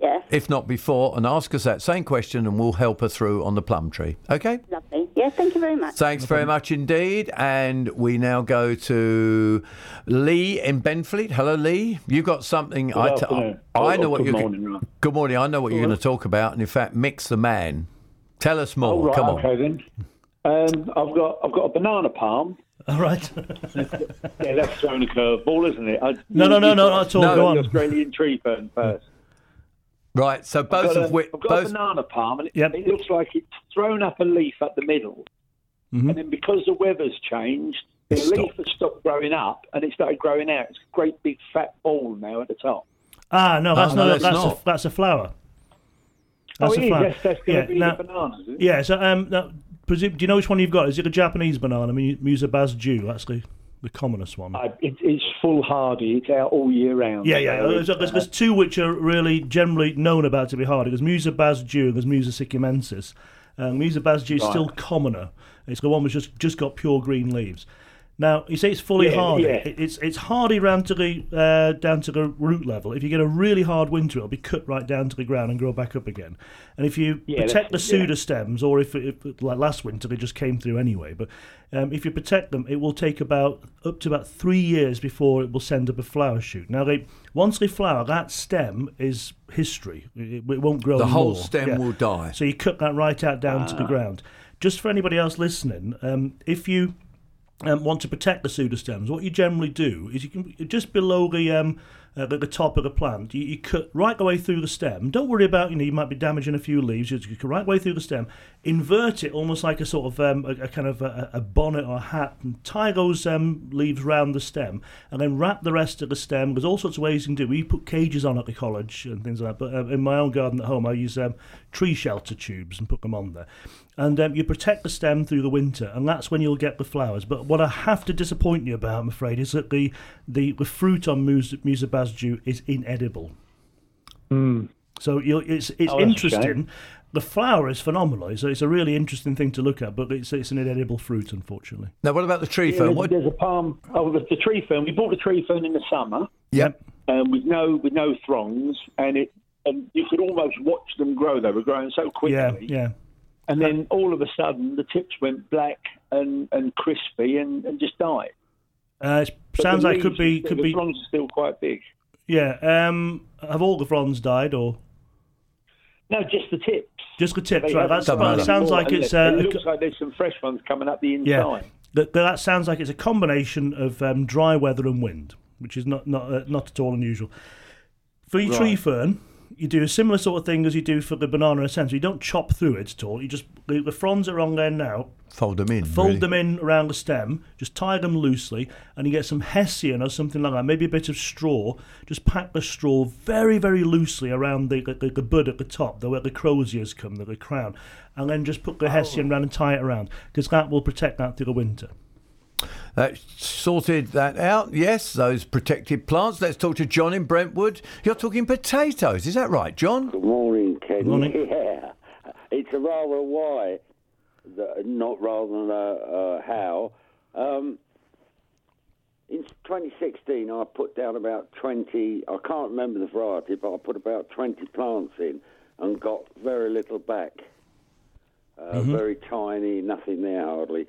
Yes, if not before, and ask us that same question, and we'll help her through on the plum tree. Okay? lovely. Yes, thank you very much. Thanks very much indeed. And we now go to Lee in Benfleet. Hello, Lee. You got something. Good I, t- afternoon. I Oh, know oh, what good you're. morning, Ron. Good morning. I know what you're going to talk about. And in fact, Mick's the man. Tell us more. Oh, right, Come on. okay then. Um, I've got I've got a banana palm. All right. Yeah, that's throwing a curveball, isn't it? I, No, no, no, no, not at all. No. Go on. Australian tree fern first. Right. So both I've got, of a, which. I've got a banana palm, and it, Yep. it looks like it's thrown up a leaf at the middle, Mhm. and then because the weather's changed, the It's leaf stopped. has stopped growing up, and it started growing out. It's a great big fat ball now at the top. Ah, no, that's no, not. that's that's not. a, that's a flower. That's oh, a it is. flower. That's, that's going yeah, be now- the bananas, is it? yeah. So, um, now, presume, do you know which one you've got? Is it a Japanese banana, Mu- Musa Basjoo? That's the the commonest one. Uh, it, it's full hardy. It's out all year round. Yeah, yeah. There's, it's, there's, uh, there's two which are really generally known about to be hardy. There's Musa basjoo and there's Musa sikkimensis. Um, Musa basjoo is still Right. commoner. It's the one which just just got pure green leaves. Now you say it's fully Yeah, hardy. yeah. It's it's hardy round to the uh, down to the root level. If you get a really hard winter, it'll be cut right down to the ground and grow back up again. And if you Yeah, protect the that's it, yeah. pseudostems, or if, if like last winter they just came through anyway, but um, if you protect them, it will take about up to about three years before it will send up a flower shoot. Now they once they flower, that stem is history. It, it won't grow. The whole stem Yeah. will die. So you cut that right out down to the ground. Just for anybody else listening, um, if you um, want to protect the pseudostems, what you generally do is you can just below the um, uh, the, the top of the plant, you, you cut right the way through the stem. Don't worry about you know you might be damaging a few leaves. You just cut right the way through the stem, invert it almost like a sort of um, a, a kind of a, a bonnet or a hat, and tie those um, leaves round the stem, and then wrap the rest of the stem. There's all sorts of ways you can do. We put cages on at the college and things like that. But um, in my own garden at home, I use um, tree shelter tubes and put them on there. And um, you protect the stem through the winter, and that's when you'll get the flowers. But what I have to disappoint you about, I'm afraid, is that the the, the fruit on Musa, Musa basjoo is inedible. So you'll, it's it's Oh, interesting. shame. The flower is phenomenal. So it's a really interesting thing to look at, but it's it's an inedible fruit, unfortunately. Now, what about the tree fern? there's, What? there's a palm. Oh, the, the tree fern. We bought the tree fern in the summer. Yep. um, with no with no fronds, and it and you could almost watch them grow. They were growing so quickly, Yeah, yeah. And then all of a sudden the tips went black and, and crispy and, and just died. Uh, it sounds like it could be could the be fronds are still quite big. yeah. Um, have all the fronds died or No, just the tips. just the tips? They Right, that's, that sounds like it's it, uh, it looks like there's some fresh ones coming up the Yeah, inside. that, that sounds like it's a combination of um, dry weather and wind, which is not not uh, not at all unusual. For your tree fern, you do a similar sort of thing as you do for the banana essence. You don't chop through it at all. You just the, the fronds are on there now. Fold them in. Fold really. them in around the stem, just tie them loosely, and you get some hessian or something like that, maybe a bit of straw. Just pack the straw very, very loosely around the, the, the bud at the top, the, where the croziers come, the, the crown, and then just put the oh. hessian around and tie it around, because that will protect that through the winter. That sorted that out. Yes, those protected plants. Let's talk to John in Brentwood. You're talking potatoes, is that right, John? Good morning, Ken. Morning. Yeah, it's a rather a why, not rather than a, a how. Um, in 2016, I put down about 20. I can't remember the variety, but I put about 20 plants in and got very little back. Uh, Mhm. Very tiny, nothing there hardly.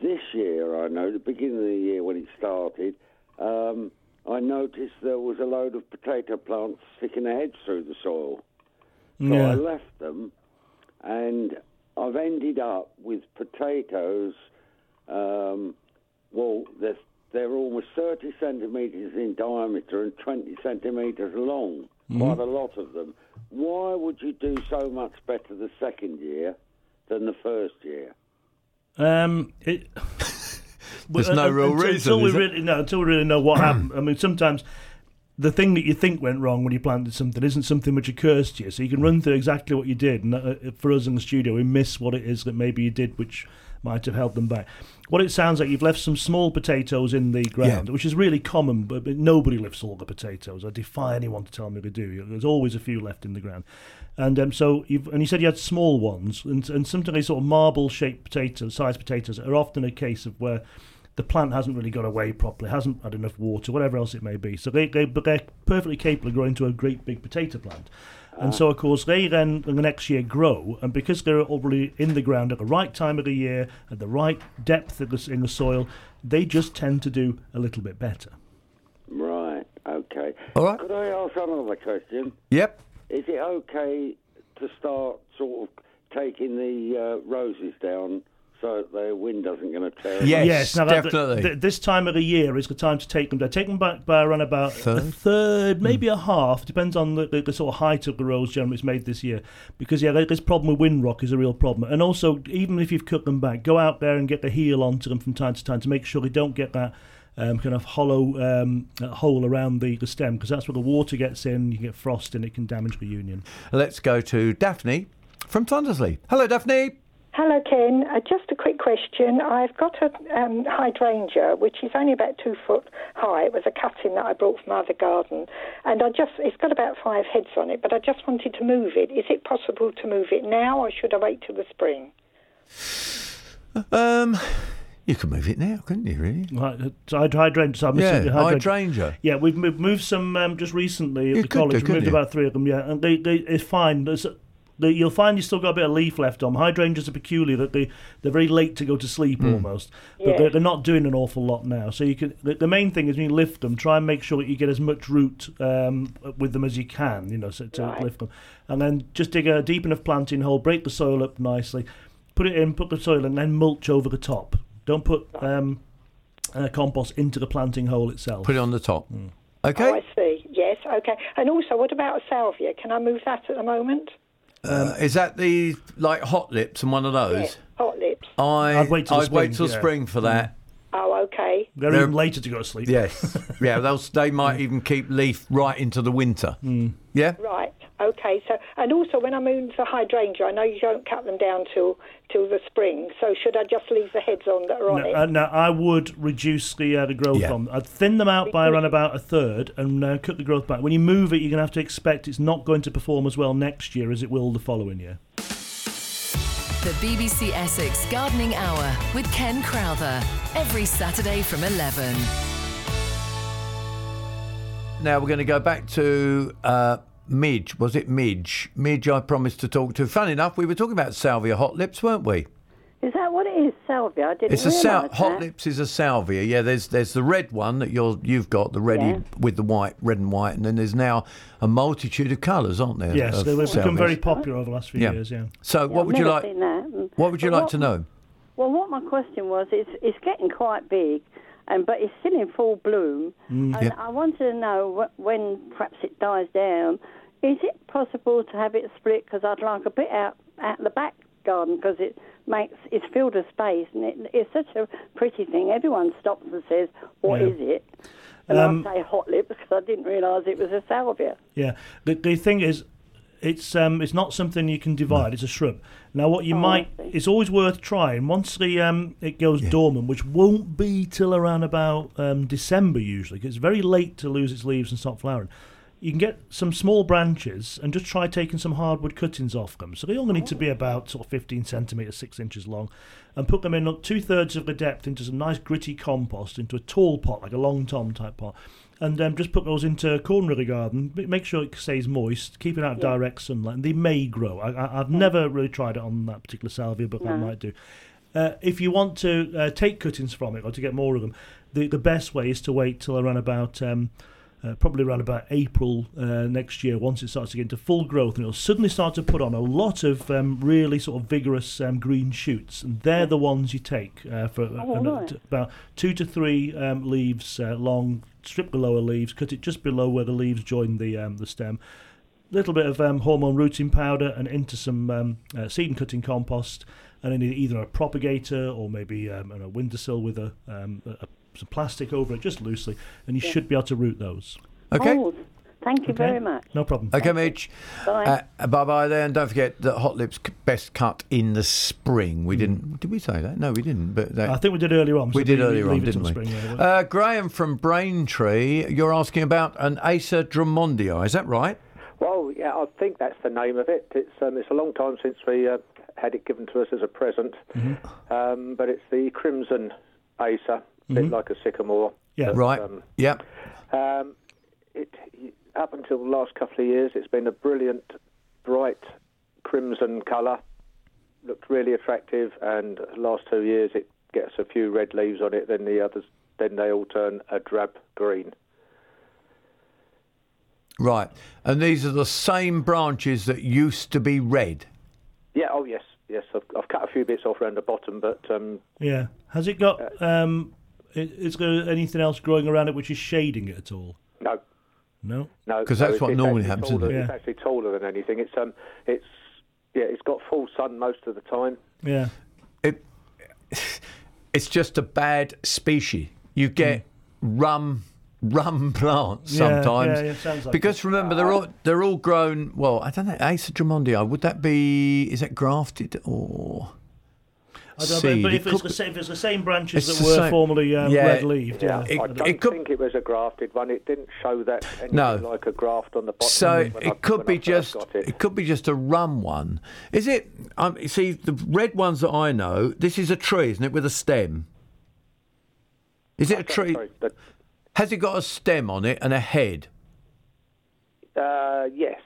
This year, I know, the beginning of the year when it started, um, I noticed there was a load of potato plants sticking their heads through the soil. So Yeah. I left them, and I've ended up with potatoes. Um, well, they're, they're almost 30 centimetres in diameter and 20 centimetres long. Mhm. Quite a lot of them. Why would you do so much better the second year than the first year? Um, it, There's no uh, real until, reason, Until we is really no, until we really know what happened. I mean, sometimes the thing that you think went wrong when you planted something isn't something which occurs to you. So you can run through exactly what you did, and uh, for us in the studio, we miss what it is that maybe you did, which might have held them back. What it sounds like, you've left some small potatoes in the ground, which is really common, but, but nobody lifts all the potatoes. I defy anyone to tell me they do. There's always a few left in the ground. And um, so, you've, and you said you had small ones, and, and sometimes sort of marble-shaped potatoes, sized potatoes, are often a case of where the plant hasn't really got away properly, hasn't had enough water, whatever else it may be. So they, they but they're perfectly capable of growing into a great big potato plant. And so, of course, they then the next year grow, and because they're already in the ground at the right time of the year, at the right depth of the, in the soil, they just tend to do a little bit better. Right, okay. All right. Could I ask another question? Yep. Is it okay to start sort of taking the uh, roses down so that the wind doesn't going to tear them? now that- th- this time of the year is the time to take them down. Take them back by around about a Third? third, maybe a half, depends on the, the, the sort of height of the rose generally it's made this year. Because, yeah, this problem with wind rock is a real problem. And also, even if you've cut them back, go out there and get the heel onto them from time to time to make sure they don't get that um, kind of hollow um, uh, hole around the, the stem, because that's where the water gets in, you get frost, and it can damage the union. Let's go to Daphne from Thundersley. Hello, Daphne. Hello, Ken. Uh, just a quick question. I've got a um, hydrangea which is only about two foot high. It was a cutting that I brought from other garden, and I just it's got about five heads on it. But I just wanted to move it. Is it possible to move it now, or should I wait till the spring? Um, you could move it now, couldn't you? Really? Right, uh, so hydrangea. So I'm Yeah, missing- hydrangea. Yeah, we've moved, moved some um, just recently at You the could do, college. we couldn't moved you? about three of them. Yeah, and they, they it's fine. There's, the, you'll find you still got a bit of leaf left on. Hydrangeas are peculiar that they they're very late to go to sleep Hmm. almost, but Yeah. they're, they're not doing an awful lot now. So you can the, the main thing is when you lift them, try and make sure that you get as much root um, with them as you can. You know, so to Right. lift them, and then just dig a deep enough planting hole, break the soil up nicely, put it in, put the soil, in, and then mulch over the top. Don't put um, uh, compost into the planting hole itself. Put it on the top. Hmm. Okay. Oh, I see. Yes. Okay. And also, what about a salvia? Can I move that at the moment? Uh, is that the like hot lips and one of those? Hot lips. I I'd wait till I'd wait spring, till yeah. spring for that. Mm. Oh, okay. They're, They're- even later to go to sleep. Yes. yeah, they'll they might mm. even keep leaf right into the winter. Mm. Yeah. Right. Okay. So, and also, when I move the hydrangea, I know you don't cut them down till till the spring. So, should I just leave the heads on that are on No, it? uh, no, I would reduce the uh, the growth Yeah. on. I'd thin them out by around about a third and uh, cut the growth back. When you move it, you're going to have to expect it's not going to perform as well next year as it will the following year. The BBC Essex Gardening Hour with Ken Crowther. Every Saturday from 11. Now we're going to go back to uh, Midge. Was it Midge? Midge, I promised to talk to. Fun enough, we were talking about salvia hot lips, weren't we? Is that what it is, salvia? I didn't know. It's a sal- realise hot that. lips is a salvia. Yeah, there's there's the red one that you're you've got the ready Yeah. with the white, red and white, and then there's now a multitude of colours, aren't there? Yes, they've become very popular over the last few Yeah. years. Yeah. So, Yeah, what I've would you never like? seen that. Mm. What would you like what- to know? Well, what my question was, it's it's getting quite big, and but it's still in full bloom. Mm, and yeah. I wanted to know wh- when perhaps it dies down, Is it possible to have it split? Because I'd like a bit out at the back garden because it makes it's filled with space and it, it's such a pretty thing. Everyone stops and says, "What Yeah. is it?" And Um, I say hot lip because I didn't realise it was a salvia. Yeah. The the thing is, it's um it's not something you can divide. It's a shrub. Now, what you Oh, might it's always worth trying once the um it goes dormant, which won't be till around about um December usually. 'cause it's very late to lose its leaves and stop flowering. You can get some small branches and just try taking some hardwood cuttings off them. So they only need to be about sort of 15 centimetres, 6 inches long, and put them in two thirds of the depth into some nice gritty compost, into a tall pot, like a long tom type pot, and um, just put those into a corner of the garden. Make sure it stays moist, keep it out of Yeah. direct sunlight, and they may grow. I, I, I've never really tried it on that particular salvia, but I No. might do. Uh, if you want to uh, take cuttings from it or to get more of them, the, the best way is to wait till around about um, uh, probably around about April uh, next year. Once it starts to get into full growth, and it'll suddenly start to put on a lot of um, really sort of vigorous um, green shoots, and they're the ones you take uh, for Oh, t- about two to three um, leaves uh, long. Strip the lower leaves, cut it just below where the leaves join the um, the stem little bit of um, hormone rooting powder and into some um, uh, seed and cutting compost, and then either a propagator or maybe um, a windowsill with a, um, a, a- some plastic over it, just loosely, and you Yeah. should be able to root those. Okay. Oh, thank you Okay. very much. No problem. Okay, Mitch. Bye. Uh, bye bye there, and don't forget that hot lips best cut in the spring. We didn't. Did we say that? No, we didn't. But that. I think we did earlier on. so we did we- we earlier on, didn't we? spring, yeah. uh, Graham from Braintree, you're asking about an Acer Drummondii. Is that right? Well, yeah, I think that's the name of it. It's um, it's a long time since we uh, had it given to us as a present, Mm-hmm. um, but it's the Crimson Acer, a bit Mhm. like a sycamore. Yeah. but, Right. Um, Yep. um, it up until the last couple of years, it's been a brilliant, bright crimson colour. Looked really attractive, and last two years it gets a few red leaves on it. Then the others, then they all turn a drab green. Right. And these are the same branches that used to be red. Yeah. Oh yes. Yes. I've, I've cut a few bits off around the bottom, but um, Yeah. Has it got? Um, i- is there anything else growing around it which is shading it at all? no. No. No. Because that's it's- what it's normally actually happens, isn't taller- it? It's actually taller than anything. It's um, it's yeah, it's got full sun most of the time. Yeah. It. It's just a bad species. You get rum rum plants. Yeah, sometimes yeah, yeah, sounds like because remember they're all they're all grown. Well, I don't know. Acer Drummondii. Would that be? Is that grafted or? I don't know, seed? but It if it's, could the same, if it's the same branches It's that were same- formerly um, Yeah. red leaved, Yeah, yeah. I don't think it was a grafted one. It didn't show that anything No. like a graft on the bottom. So when I- it could be just it. it. could be just a rum one. Is it? Um, see, the red ones that I know. This is a tree, isn't it, with a stem? Is it a tree? Sorry, the- Has it got a stem on it and a head? uh, yes.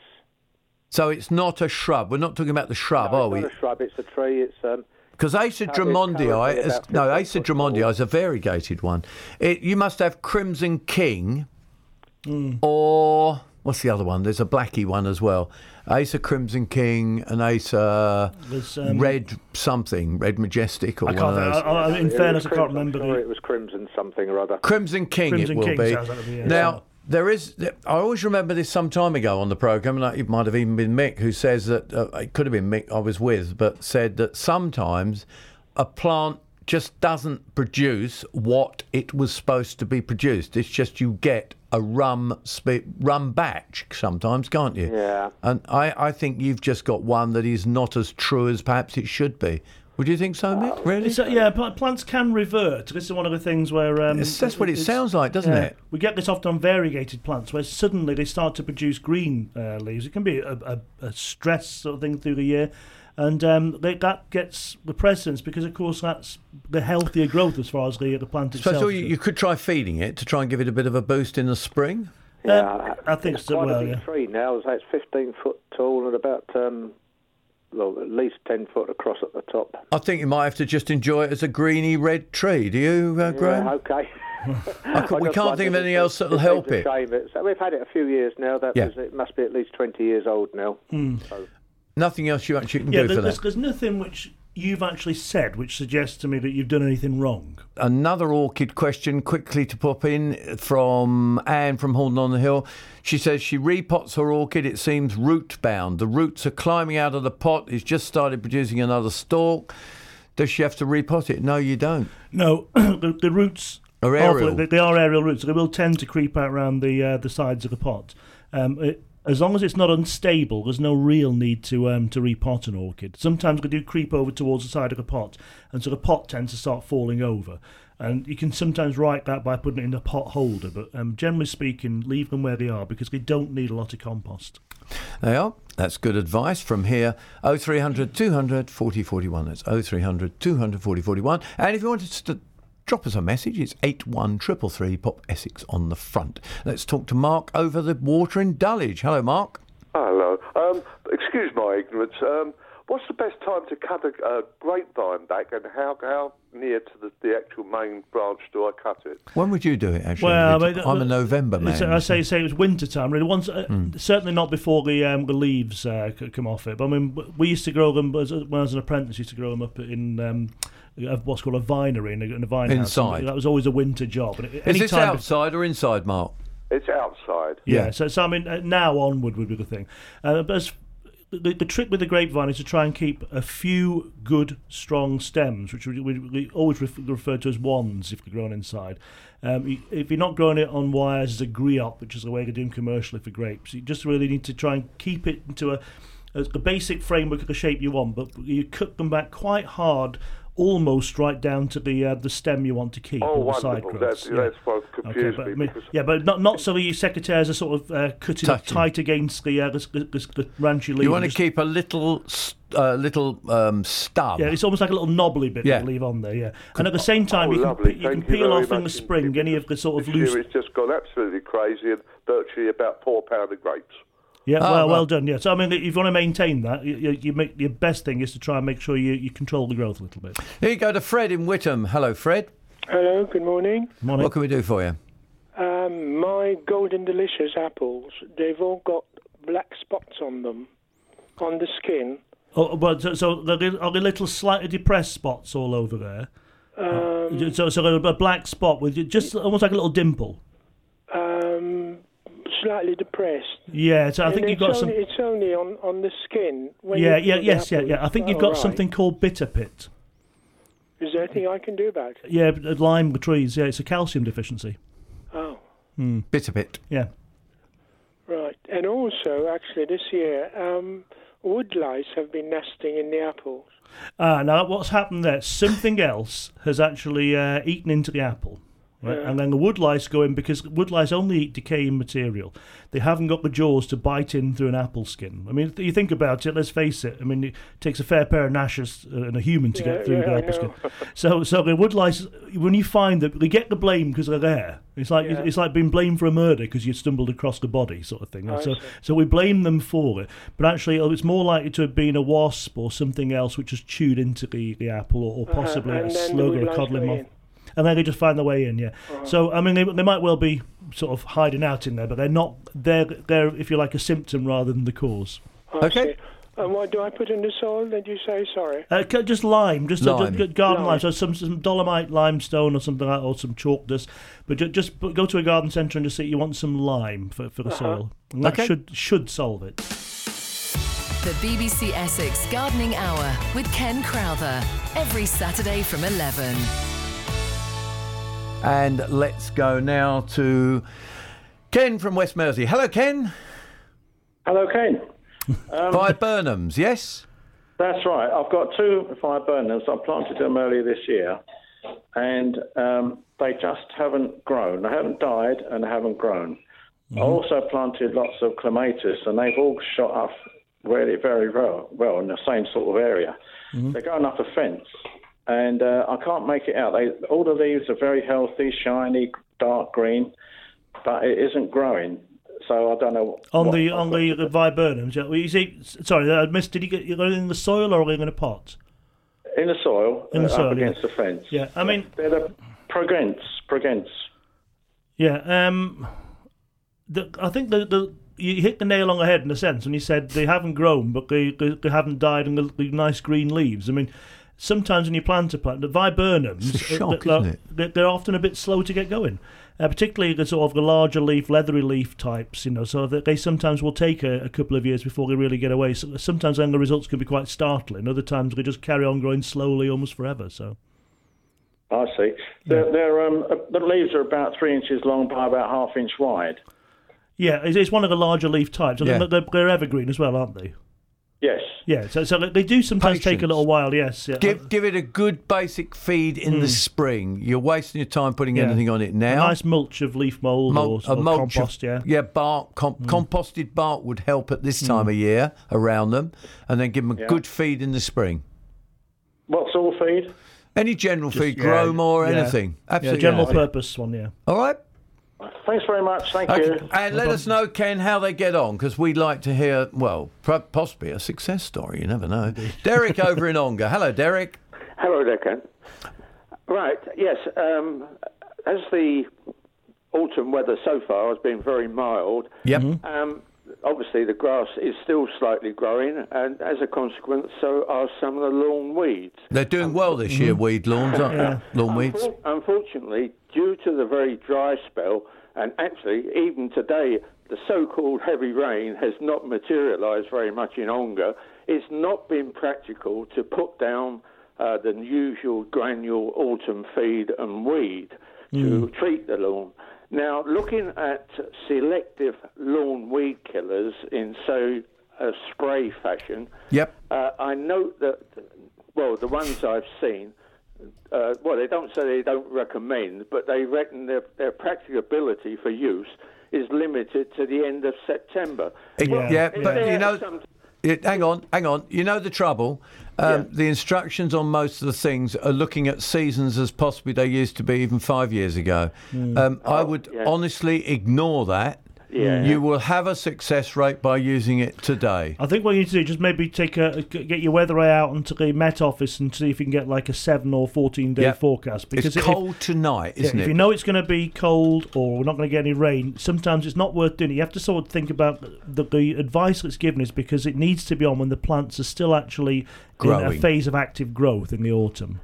So it's not a shrub. We're not talking about the shrub, no, are it's we? not a shrub. It's a tree. It's um. Because Acer Currently- Drummondii, is, no, 15 Acer foot. Drummondii is a variegated one. It, you must have Crimson King, Hmm. or what's the other one? There's a blacky one as well. Acer Crimson King and Acer There's, um, Red something, Red Majestic, or I one can't. of those. I, I, in It was fairness, I crimson- can't remember I'm sure the. it was crimson something or other. Crimson King Crimson it will King be. sounds like be, yeah. Now there is. I always remember this some time ago on the program, and it might have even been Mick who says that uh, it could have been Mick I was with, but said that sometimes a plant just doesn't produce what it was supposed to be produced. It's just you get a rum spe- rum batch sometimes, can't you? Yeah. And I, I think you've just got one that is not as true as perhaps it should be. Would you think so, Mick? Really? It's, uh, yeah, plants can revert. This is one of the things where um, It's- that's what it sounds like, doesn't yeah. it? We get this often on variegated plants, where suddenly they start to produce green uh, leaves. It can be a, a, a stress sort of thing through the year, and um, they, that gets the precedence because, of course, that's the healthier growth as far as the the plant So, itself. so you, you could try feeding it to try and give it a bit of a boost in the spring. Yeah, I think it's so, quite well, a big yeah. tree now. So it's 15 foot tall and about um, well, at least 10 foot across at the top. I think you might have to just enjoy it as a greeny red tree. Do you, uh, Graham? Yeah, okay. We can't think of anything else that'll help it. Shame. It's, we've had it a few years now. That Yeah. was, it must be at least 20 years old now. Hmm. So, Nothing else you actually can yeah, do there's, for there's, that. there's nothing which you've actually said which suggests to me that you've done anything wrong. Another orchid question quickly to pop in from Anne from Horndon on the Hill. She says she repots her orchid. It seems root bound. The roots are climbing out of the pot. It's just started producing another stalk. Does she have to repot it? No, you don't. No, the, the roots Are aerial. they, they are aerial roots. They will tend to creep out around the uh, the sides of the pot. Um, it, as long as it's not unstable, there's no real need to um, to repot an orchid. Sometimes they do creep over towards the side of the pot, and so the pot tends to start falling over. And you can sometimes right that by putting it in a pot holder, but um, generally speaking, leave them where they are because they don't need a lot of compost. They are. That's good advice from here. 0300 200 40 41. That's 0300 200 40 41. And if you wanted to drop us a message, it's 81333 Pop Essex on the front. Let's talk to Mark over the water in Dulwich. Hello, Mark. Hello. Um, excuse my ignorance. Um, what's the best time to cut a, a grapevine back, and how how near to the, the actual main branch do I cut it? When would you do it, actually? Well, Richard? I mean, I'm a November man. I say say it was winter time. Really, once uh, Hmm. certainly not before the um, the leaves uh, come off it. But I mean, we used to grow them as, when I was an apprentice. Used to grow them up in. Um, uh, What's called a vinery in a, in a vine house. Inside. That was always a winter job. And it- Is this time bef- outside or inside, Mark? It's outside. yeah. So, so I mean, uh, now onward would be the thing. Uh, but as, the, the trick with the grapevine is to try and keep a few good, strong stems, which we, we, we always ref, refer to as wands if they're grown inside. Um, you- if you're not growing it on wires as a Guyot, which is the way they're doing commercially for grapes, you just really need to try and keep it into a, a, a basic framework of the shape you want, but you cut them back quite hard. Almost right down to the uh, the stem you want to keep. Oh, all the side wonderful. growths. That's, that's what confused but, me. I mean- because yeah, but not not so your secateurs are sort of uh, cutting Touching. tight against the uh, the, the, the, the branchy leaf. You want to keep a little, s- uh, little um, stub. yeah, it's almost like a little knobbly bit Yeah. to leave on there. Yeah, and at the same time, Oh, you can lovely. pe- you can Thank you peel off in the spring any of the sort of this loose. year it's just gone absolutely crazy and virtually about four pound of grapes. Yeah, Oh, well, well right. done. Yeah, so I mean, if you want to maintain that, you, you, you make your best thing is to try and make sure you, you control the growth a little bit. Here you go to Fred in Witham. Hello, Fred. Hello, good morning. Morning. What can we do for you? Um, my Golden Delicious apples, they've all got black spots on them, on the skin. Oh, but so, so there are are there little slightly depressed spots all over there. Um, So, so a black spot with just almost like a little dimple. Slightly depressed. Yeah, so I And think you've it's got some. It's only on, on the skin. When Yeah, yeah, yes, yeah, yeah. I think it's you've got all right. something called bitter pit. Is there anything I can do about it? Yeah, uh, lime trees. Yeah, it's a calcium deficiency. Oh, Hmm. Bitter pit. Yeah. right. And also, actually, this year, um, wood lice have been nesting in the apples. Ah, now what's happened there? Something else has actually uh, eaten into the apple. Right? Yeah. And then the wood lice go in because wood lice only eat decaying material. They haven't got the jaws to bite in through an apple skin. I mean, you think about it. Let's face it. I mean, it takes a fair pair of gnashes uh, and a human to Yeah, get through yeah, the apple skin. So, so the wood lice, when you find that they get the blame because they're there. It's like it's like being blamed for a murder because you stumbled across the body, sort of thing. I so, see. so we blame them for it, but actually, oh, it's more likely to have been a wasp or something else which has chewed into the, the apple, or, or Uh-huh, possibly and a slug or a codling moth. In. And then they just find their way in, yeah. Uh-huh. So I mean, they, they might well be sort of hiding out in there, but they're not. They're they're if you like a symptom rather than the cause. I see. And what do I put in the soil? Did you say sorry? Uh, just lime, just a- Lime. a garden lime. Lime. So some, some dolomite limestone or something like, or some chalk dust. But ju- just put- go to a garden centre and just say you want some lime for, for the Uh-huh. soil, and that Okay. should should solve it. The BBC Essex Gardening Hour with Ken Crowther. Every Saturday from 11. And let's go now to Ken from West Mersea. Hello, Ken. Hello, Ken. Um, Viburnums, yes? That's right. I've got two viburnums. I planted them earlier this year, and um, they just haven't grown. They haven't died and they haven't grown. I also planted lots of clematis, and they've all shot up really very well, well in the same sort of area. They're going up a fence, and uh, I can't make it out. They, all the leaves are very healthy, shiny, dark green, but it isn't growing. So I don't know. On the on the, viburnums, yeah. Well, you see, sorry, I missed. Did you get you got it in the soil or in a pot? In the soil, In the uh, soil, up yeah. against the fence. Yeah, I mean, They're the pragense. pragense. yeah. Um, the, I think the the you hit the nail on the head in a sense when you said they haven't grown, but they they, they haven't died and the, the nice green leaves. I mean, sometimes when you plant a plant, the viburnums, It's a shock, uh, isn't it? they're, they're often a bit slow to get going. Uh, particularly the sort of the larger leaf, leathery leaf types, you know, so that they sometimes will take a, a couple of years before they really get away. So sometimes then the results can be quite startling. Other times they just carry on growing slowly, almost forever. So I see. They're, they're, um, uh, the leaves are about three inches long by about half inch wide. yeah, it's, it's one of the larger leaf types. And Yeah. they're, they're evergreen as well, aren't they? Yes. Yeah, so so they do sometimes take a little while. Yes, yeah. Give give it a good basic feed in the spring. You're wasting your time putting Mm. Yeah. anything on it a now. nice mulch of leaf mould Mul- or, a or mulch of- compost. yeah, Mm. yeah, bark, com- composted bark would help at this time of year around them, and then give them a Yeah. good feed in the spring. What sort of feed? Any general feed, yeah, grow more, yeah. anything. yeah, Absolutely. general anything. purpose one. Yeah. All right. Thanks very much. Thank Okay. you. And let us know, Ken, how they get on, because we'd like to hear, well, pro- possibly a success story. You never know. Derek over in Ongar. Hello, Derek. Hello there, Ken. Right, yes. Um, as the autumn weather so far has been very mild, Yep. um, obviously the grass is still slightly growing, and as a consequence, so are some of the lawn weeds. They're doing well this year, weed lawns, aren't Yeah. they? Lawn weeds. Unfortunately, due to the very dry spell, and actually even today, the so-called heavy rain has not materialised very much in Ongar. It's not been practical to put down uh, the usual granule autumn feed and weed to treat the lawn. Now, looking at selective lawn weed killers in so a spray fashion, Yep. uh, I note that, well, the ones I've seen, uh, well, they don't say they don't recommend, but they reckon their, their practicability for use is limited to the end of September. It- yeah, but you know, some- it, hang on, hang on. You know the trouble. Um, The instructions on most of the things are looking at seasons as possibly they used to be even five years ago. Um, I would yeah. honestly ignore that. Yeah. You will have a success rate by using it today. I think what you need to do is just maybe take a get your weather eye out onto the Met Office and see if you can get like a seven or fourteen day Yep. forecast. Because it's if- cold tonight, isn't if it? If you know it's going to be cold or we're not going to get any rain, sometimes it's not worth doing it. You have to sort of think about the, the advice that's given is because it needs to be on when the plants are still actually in a phase of active growth in the autumn.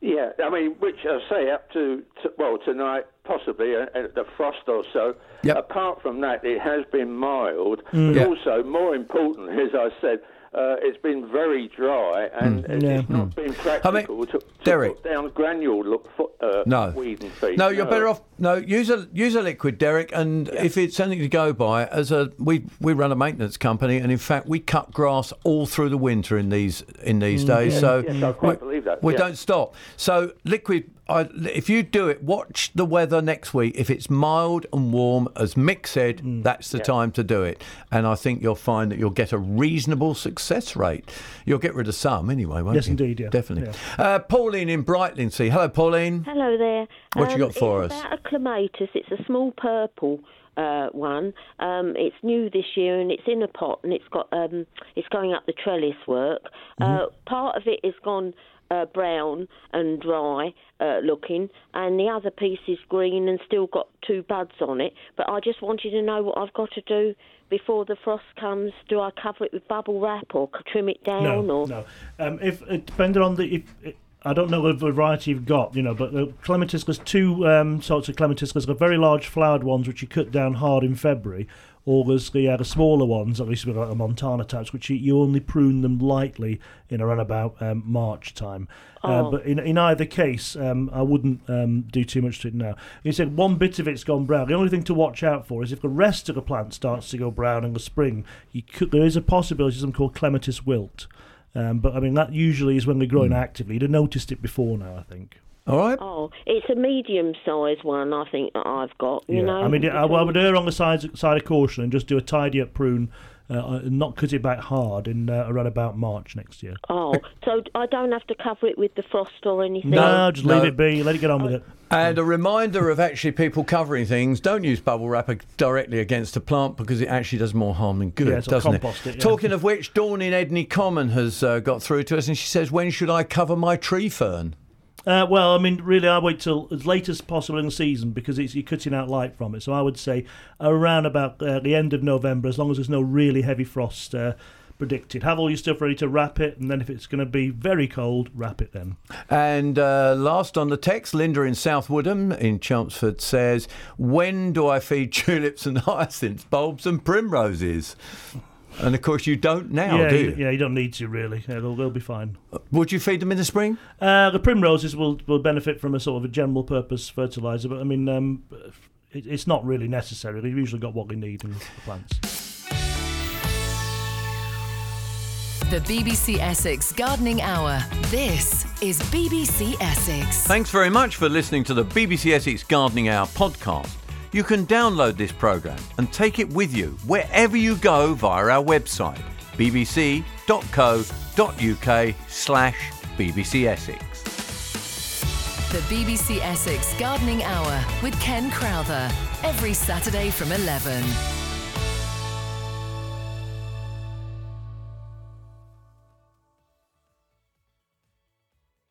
Yeah, I mean, which I say up to, to well tonight, possibly uh, the frost or so. Yep. Apart from that, it has been mild. Mm. But Yeah. also, more important, as I said, uh, it's been very dry and Mm. it's Yeah. not been practical to, to Derek. put down granule look for, uh, No. weed and feed. No, you're better off. No, use a use a liquid, Derek. And if it's something to go by, as a we we run a maintenance company, and in fact we cut grass all through the winter in these in these days. So Yes, I quite we, believe that, we yeah. don't stop. So liquid. I, if you do it, watch the weather next week. If it's mild and warm, as Mick said, Mm. that's the time to do it. And I think you'll find that you'll get a reasonable success rate. You'll get rid of some anyway, won't Yes, you? indeed, yeah. definitely. Uh, Pauline in Brightlingsea. Hello, Pauline. Hello there. What you Um, got for it's us? About a clematis. It's a small purple uh, one. Um, it's new this year and it's in a pot and it's got um, it's going up the trellis work. Uh, Mm-hmm. part of it is gone. Uh, brown and dry uh, looking, and the other piece is green and still got two buds on it. But I just wanted to know what I've got to do before the frost comes. Do I cover it with bubble wrap or trim it down? No, or no. Um, if it depending on the if. It, I don't know the variety you've got, you know, but the clematis, there's two um, sorts of clematis. There's the very large flowered ones, which you cut down hard in February, or there's the, uh, the smaller ones, at least with like the Montana types, which you, you only prune them lightly in around about um, March time. Uh, Oh. but in, in either case, um, I wouldn't um, do too much to it now. You said one bit of it's gone brown. The only thing to watch out for is if the rest of the plant starts to go brown in the spring, you could, there is a possibility of something called clematis wilt. Um, but I mean, that usually is when they're growing actively. You'd have noticed it before now, I think. All right. Oh, it's a medium-sized one, I think that I've got. You know, I mean, I, well, I would err on the side, side of caution and just do a tidy up prune uh, and not cut it back hard in uh, around about March next year. Oh, so I don't have to cover it with the frost or anything. No, just leave no. it be. Let it get on with it. And a reminder of actually people covering things: don't use bubble wrap directly against a plant because it actually does more harm than good, Yeah, it's like doesn't compost it, yeah. Talking of which, Dawn in Edney Common has uh, got through to us, and she says, "When should I cover my tree fern?" Uh, well, I mean, really, I wait till as late as possible in the season because it's, you're cutting out light from it. So I would say around about uh, the end of November, as long as there's no really heavy frost. Uh, predicted. Have all your stuff ready to wrap it, and then if it's going to be very cold, wrap it then. And uh, last on the text, Linda in South Woodham in Chelmsford says, When do I feed tulips and hyacinths, bulbs and primroses? And of course, you don't now, yeah, do you? yeah, you don't need to really. Yeah, they'll, they'll be fine. Would you feed them in the spring? Uh, the primroses will, will benefit from a sort of a general purpose fertiliser, but I mean, um, it, it's not really necessary. They've usually got what they need in the plants. The BBC Essex Gardening Hour. This is BBC Essex. Thanks very much for listening to the BBC Essex Gardening Hour podcast. You can download this programme and take it with you wherever you go via our website, bbc.co.uk slash BBC Essex. The BBC Essex Gardening Hour with Ken Crowther. Every Saturday from 11.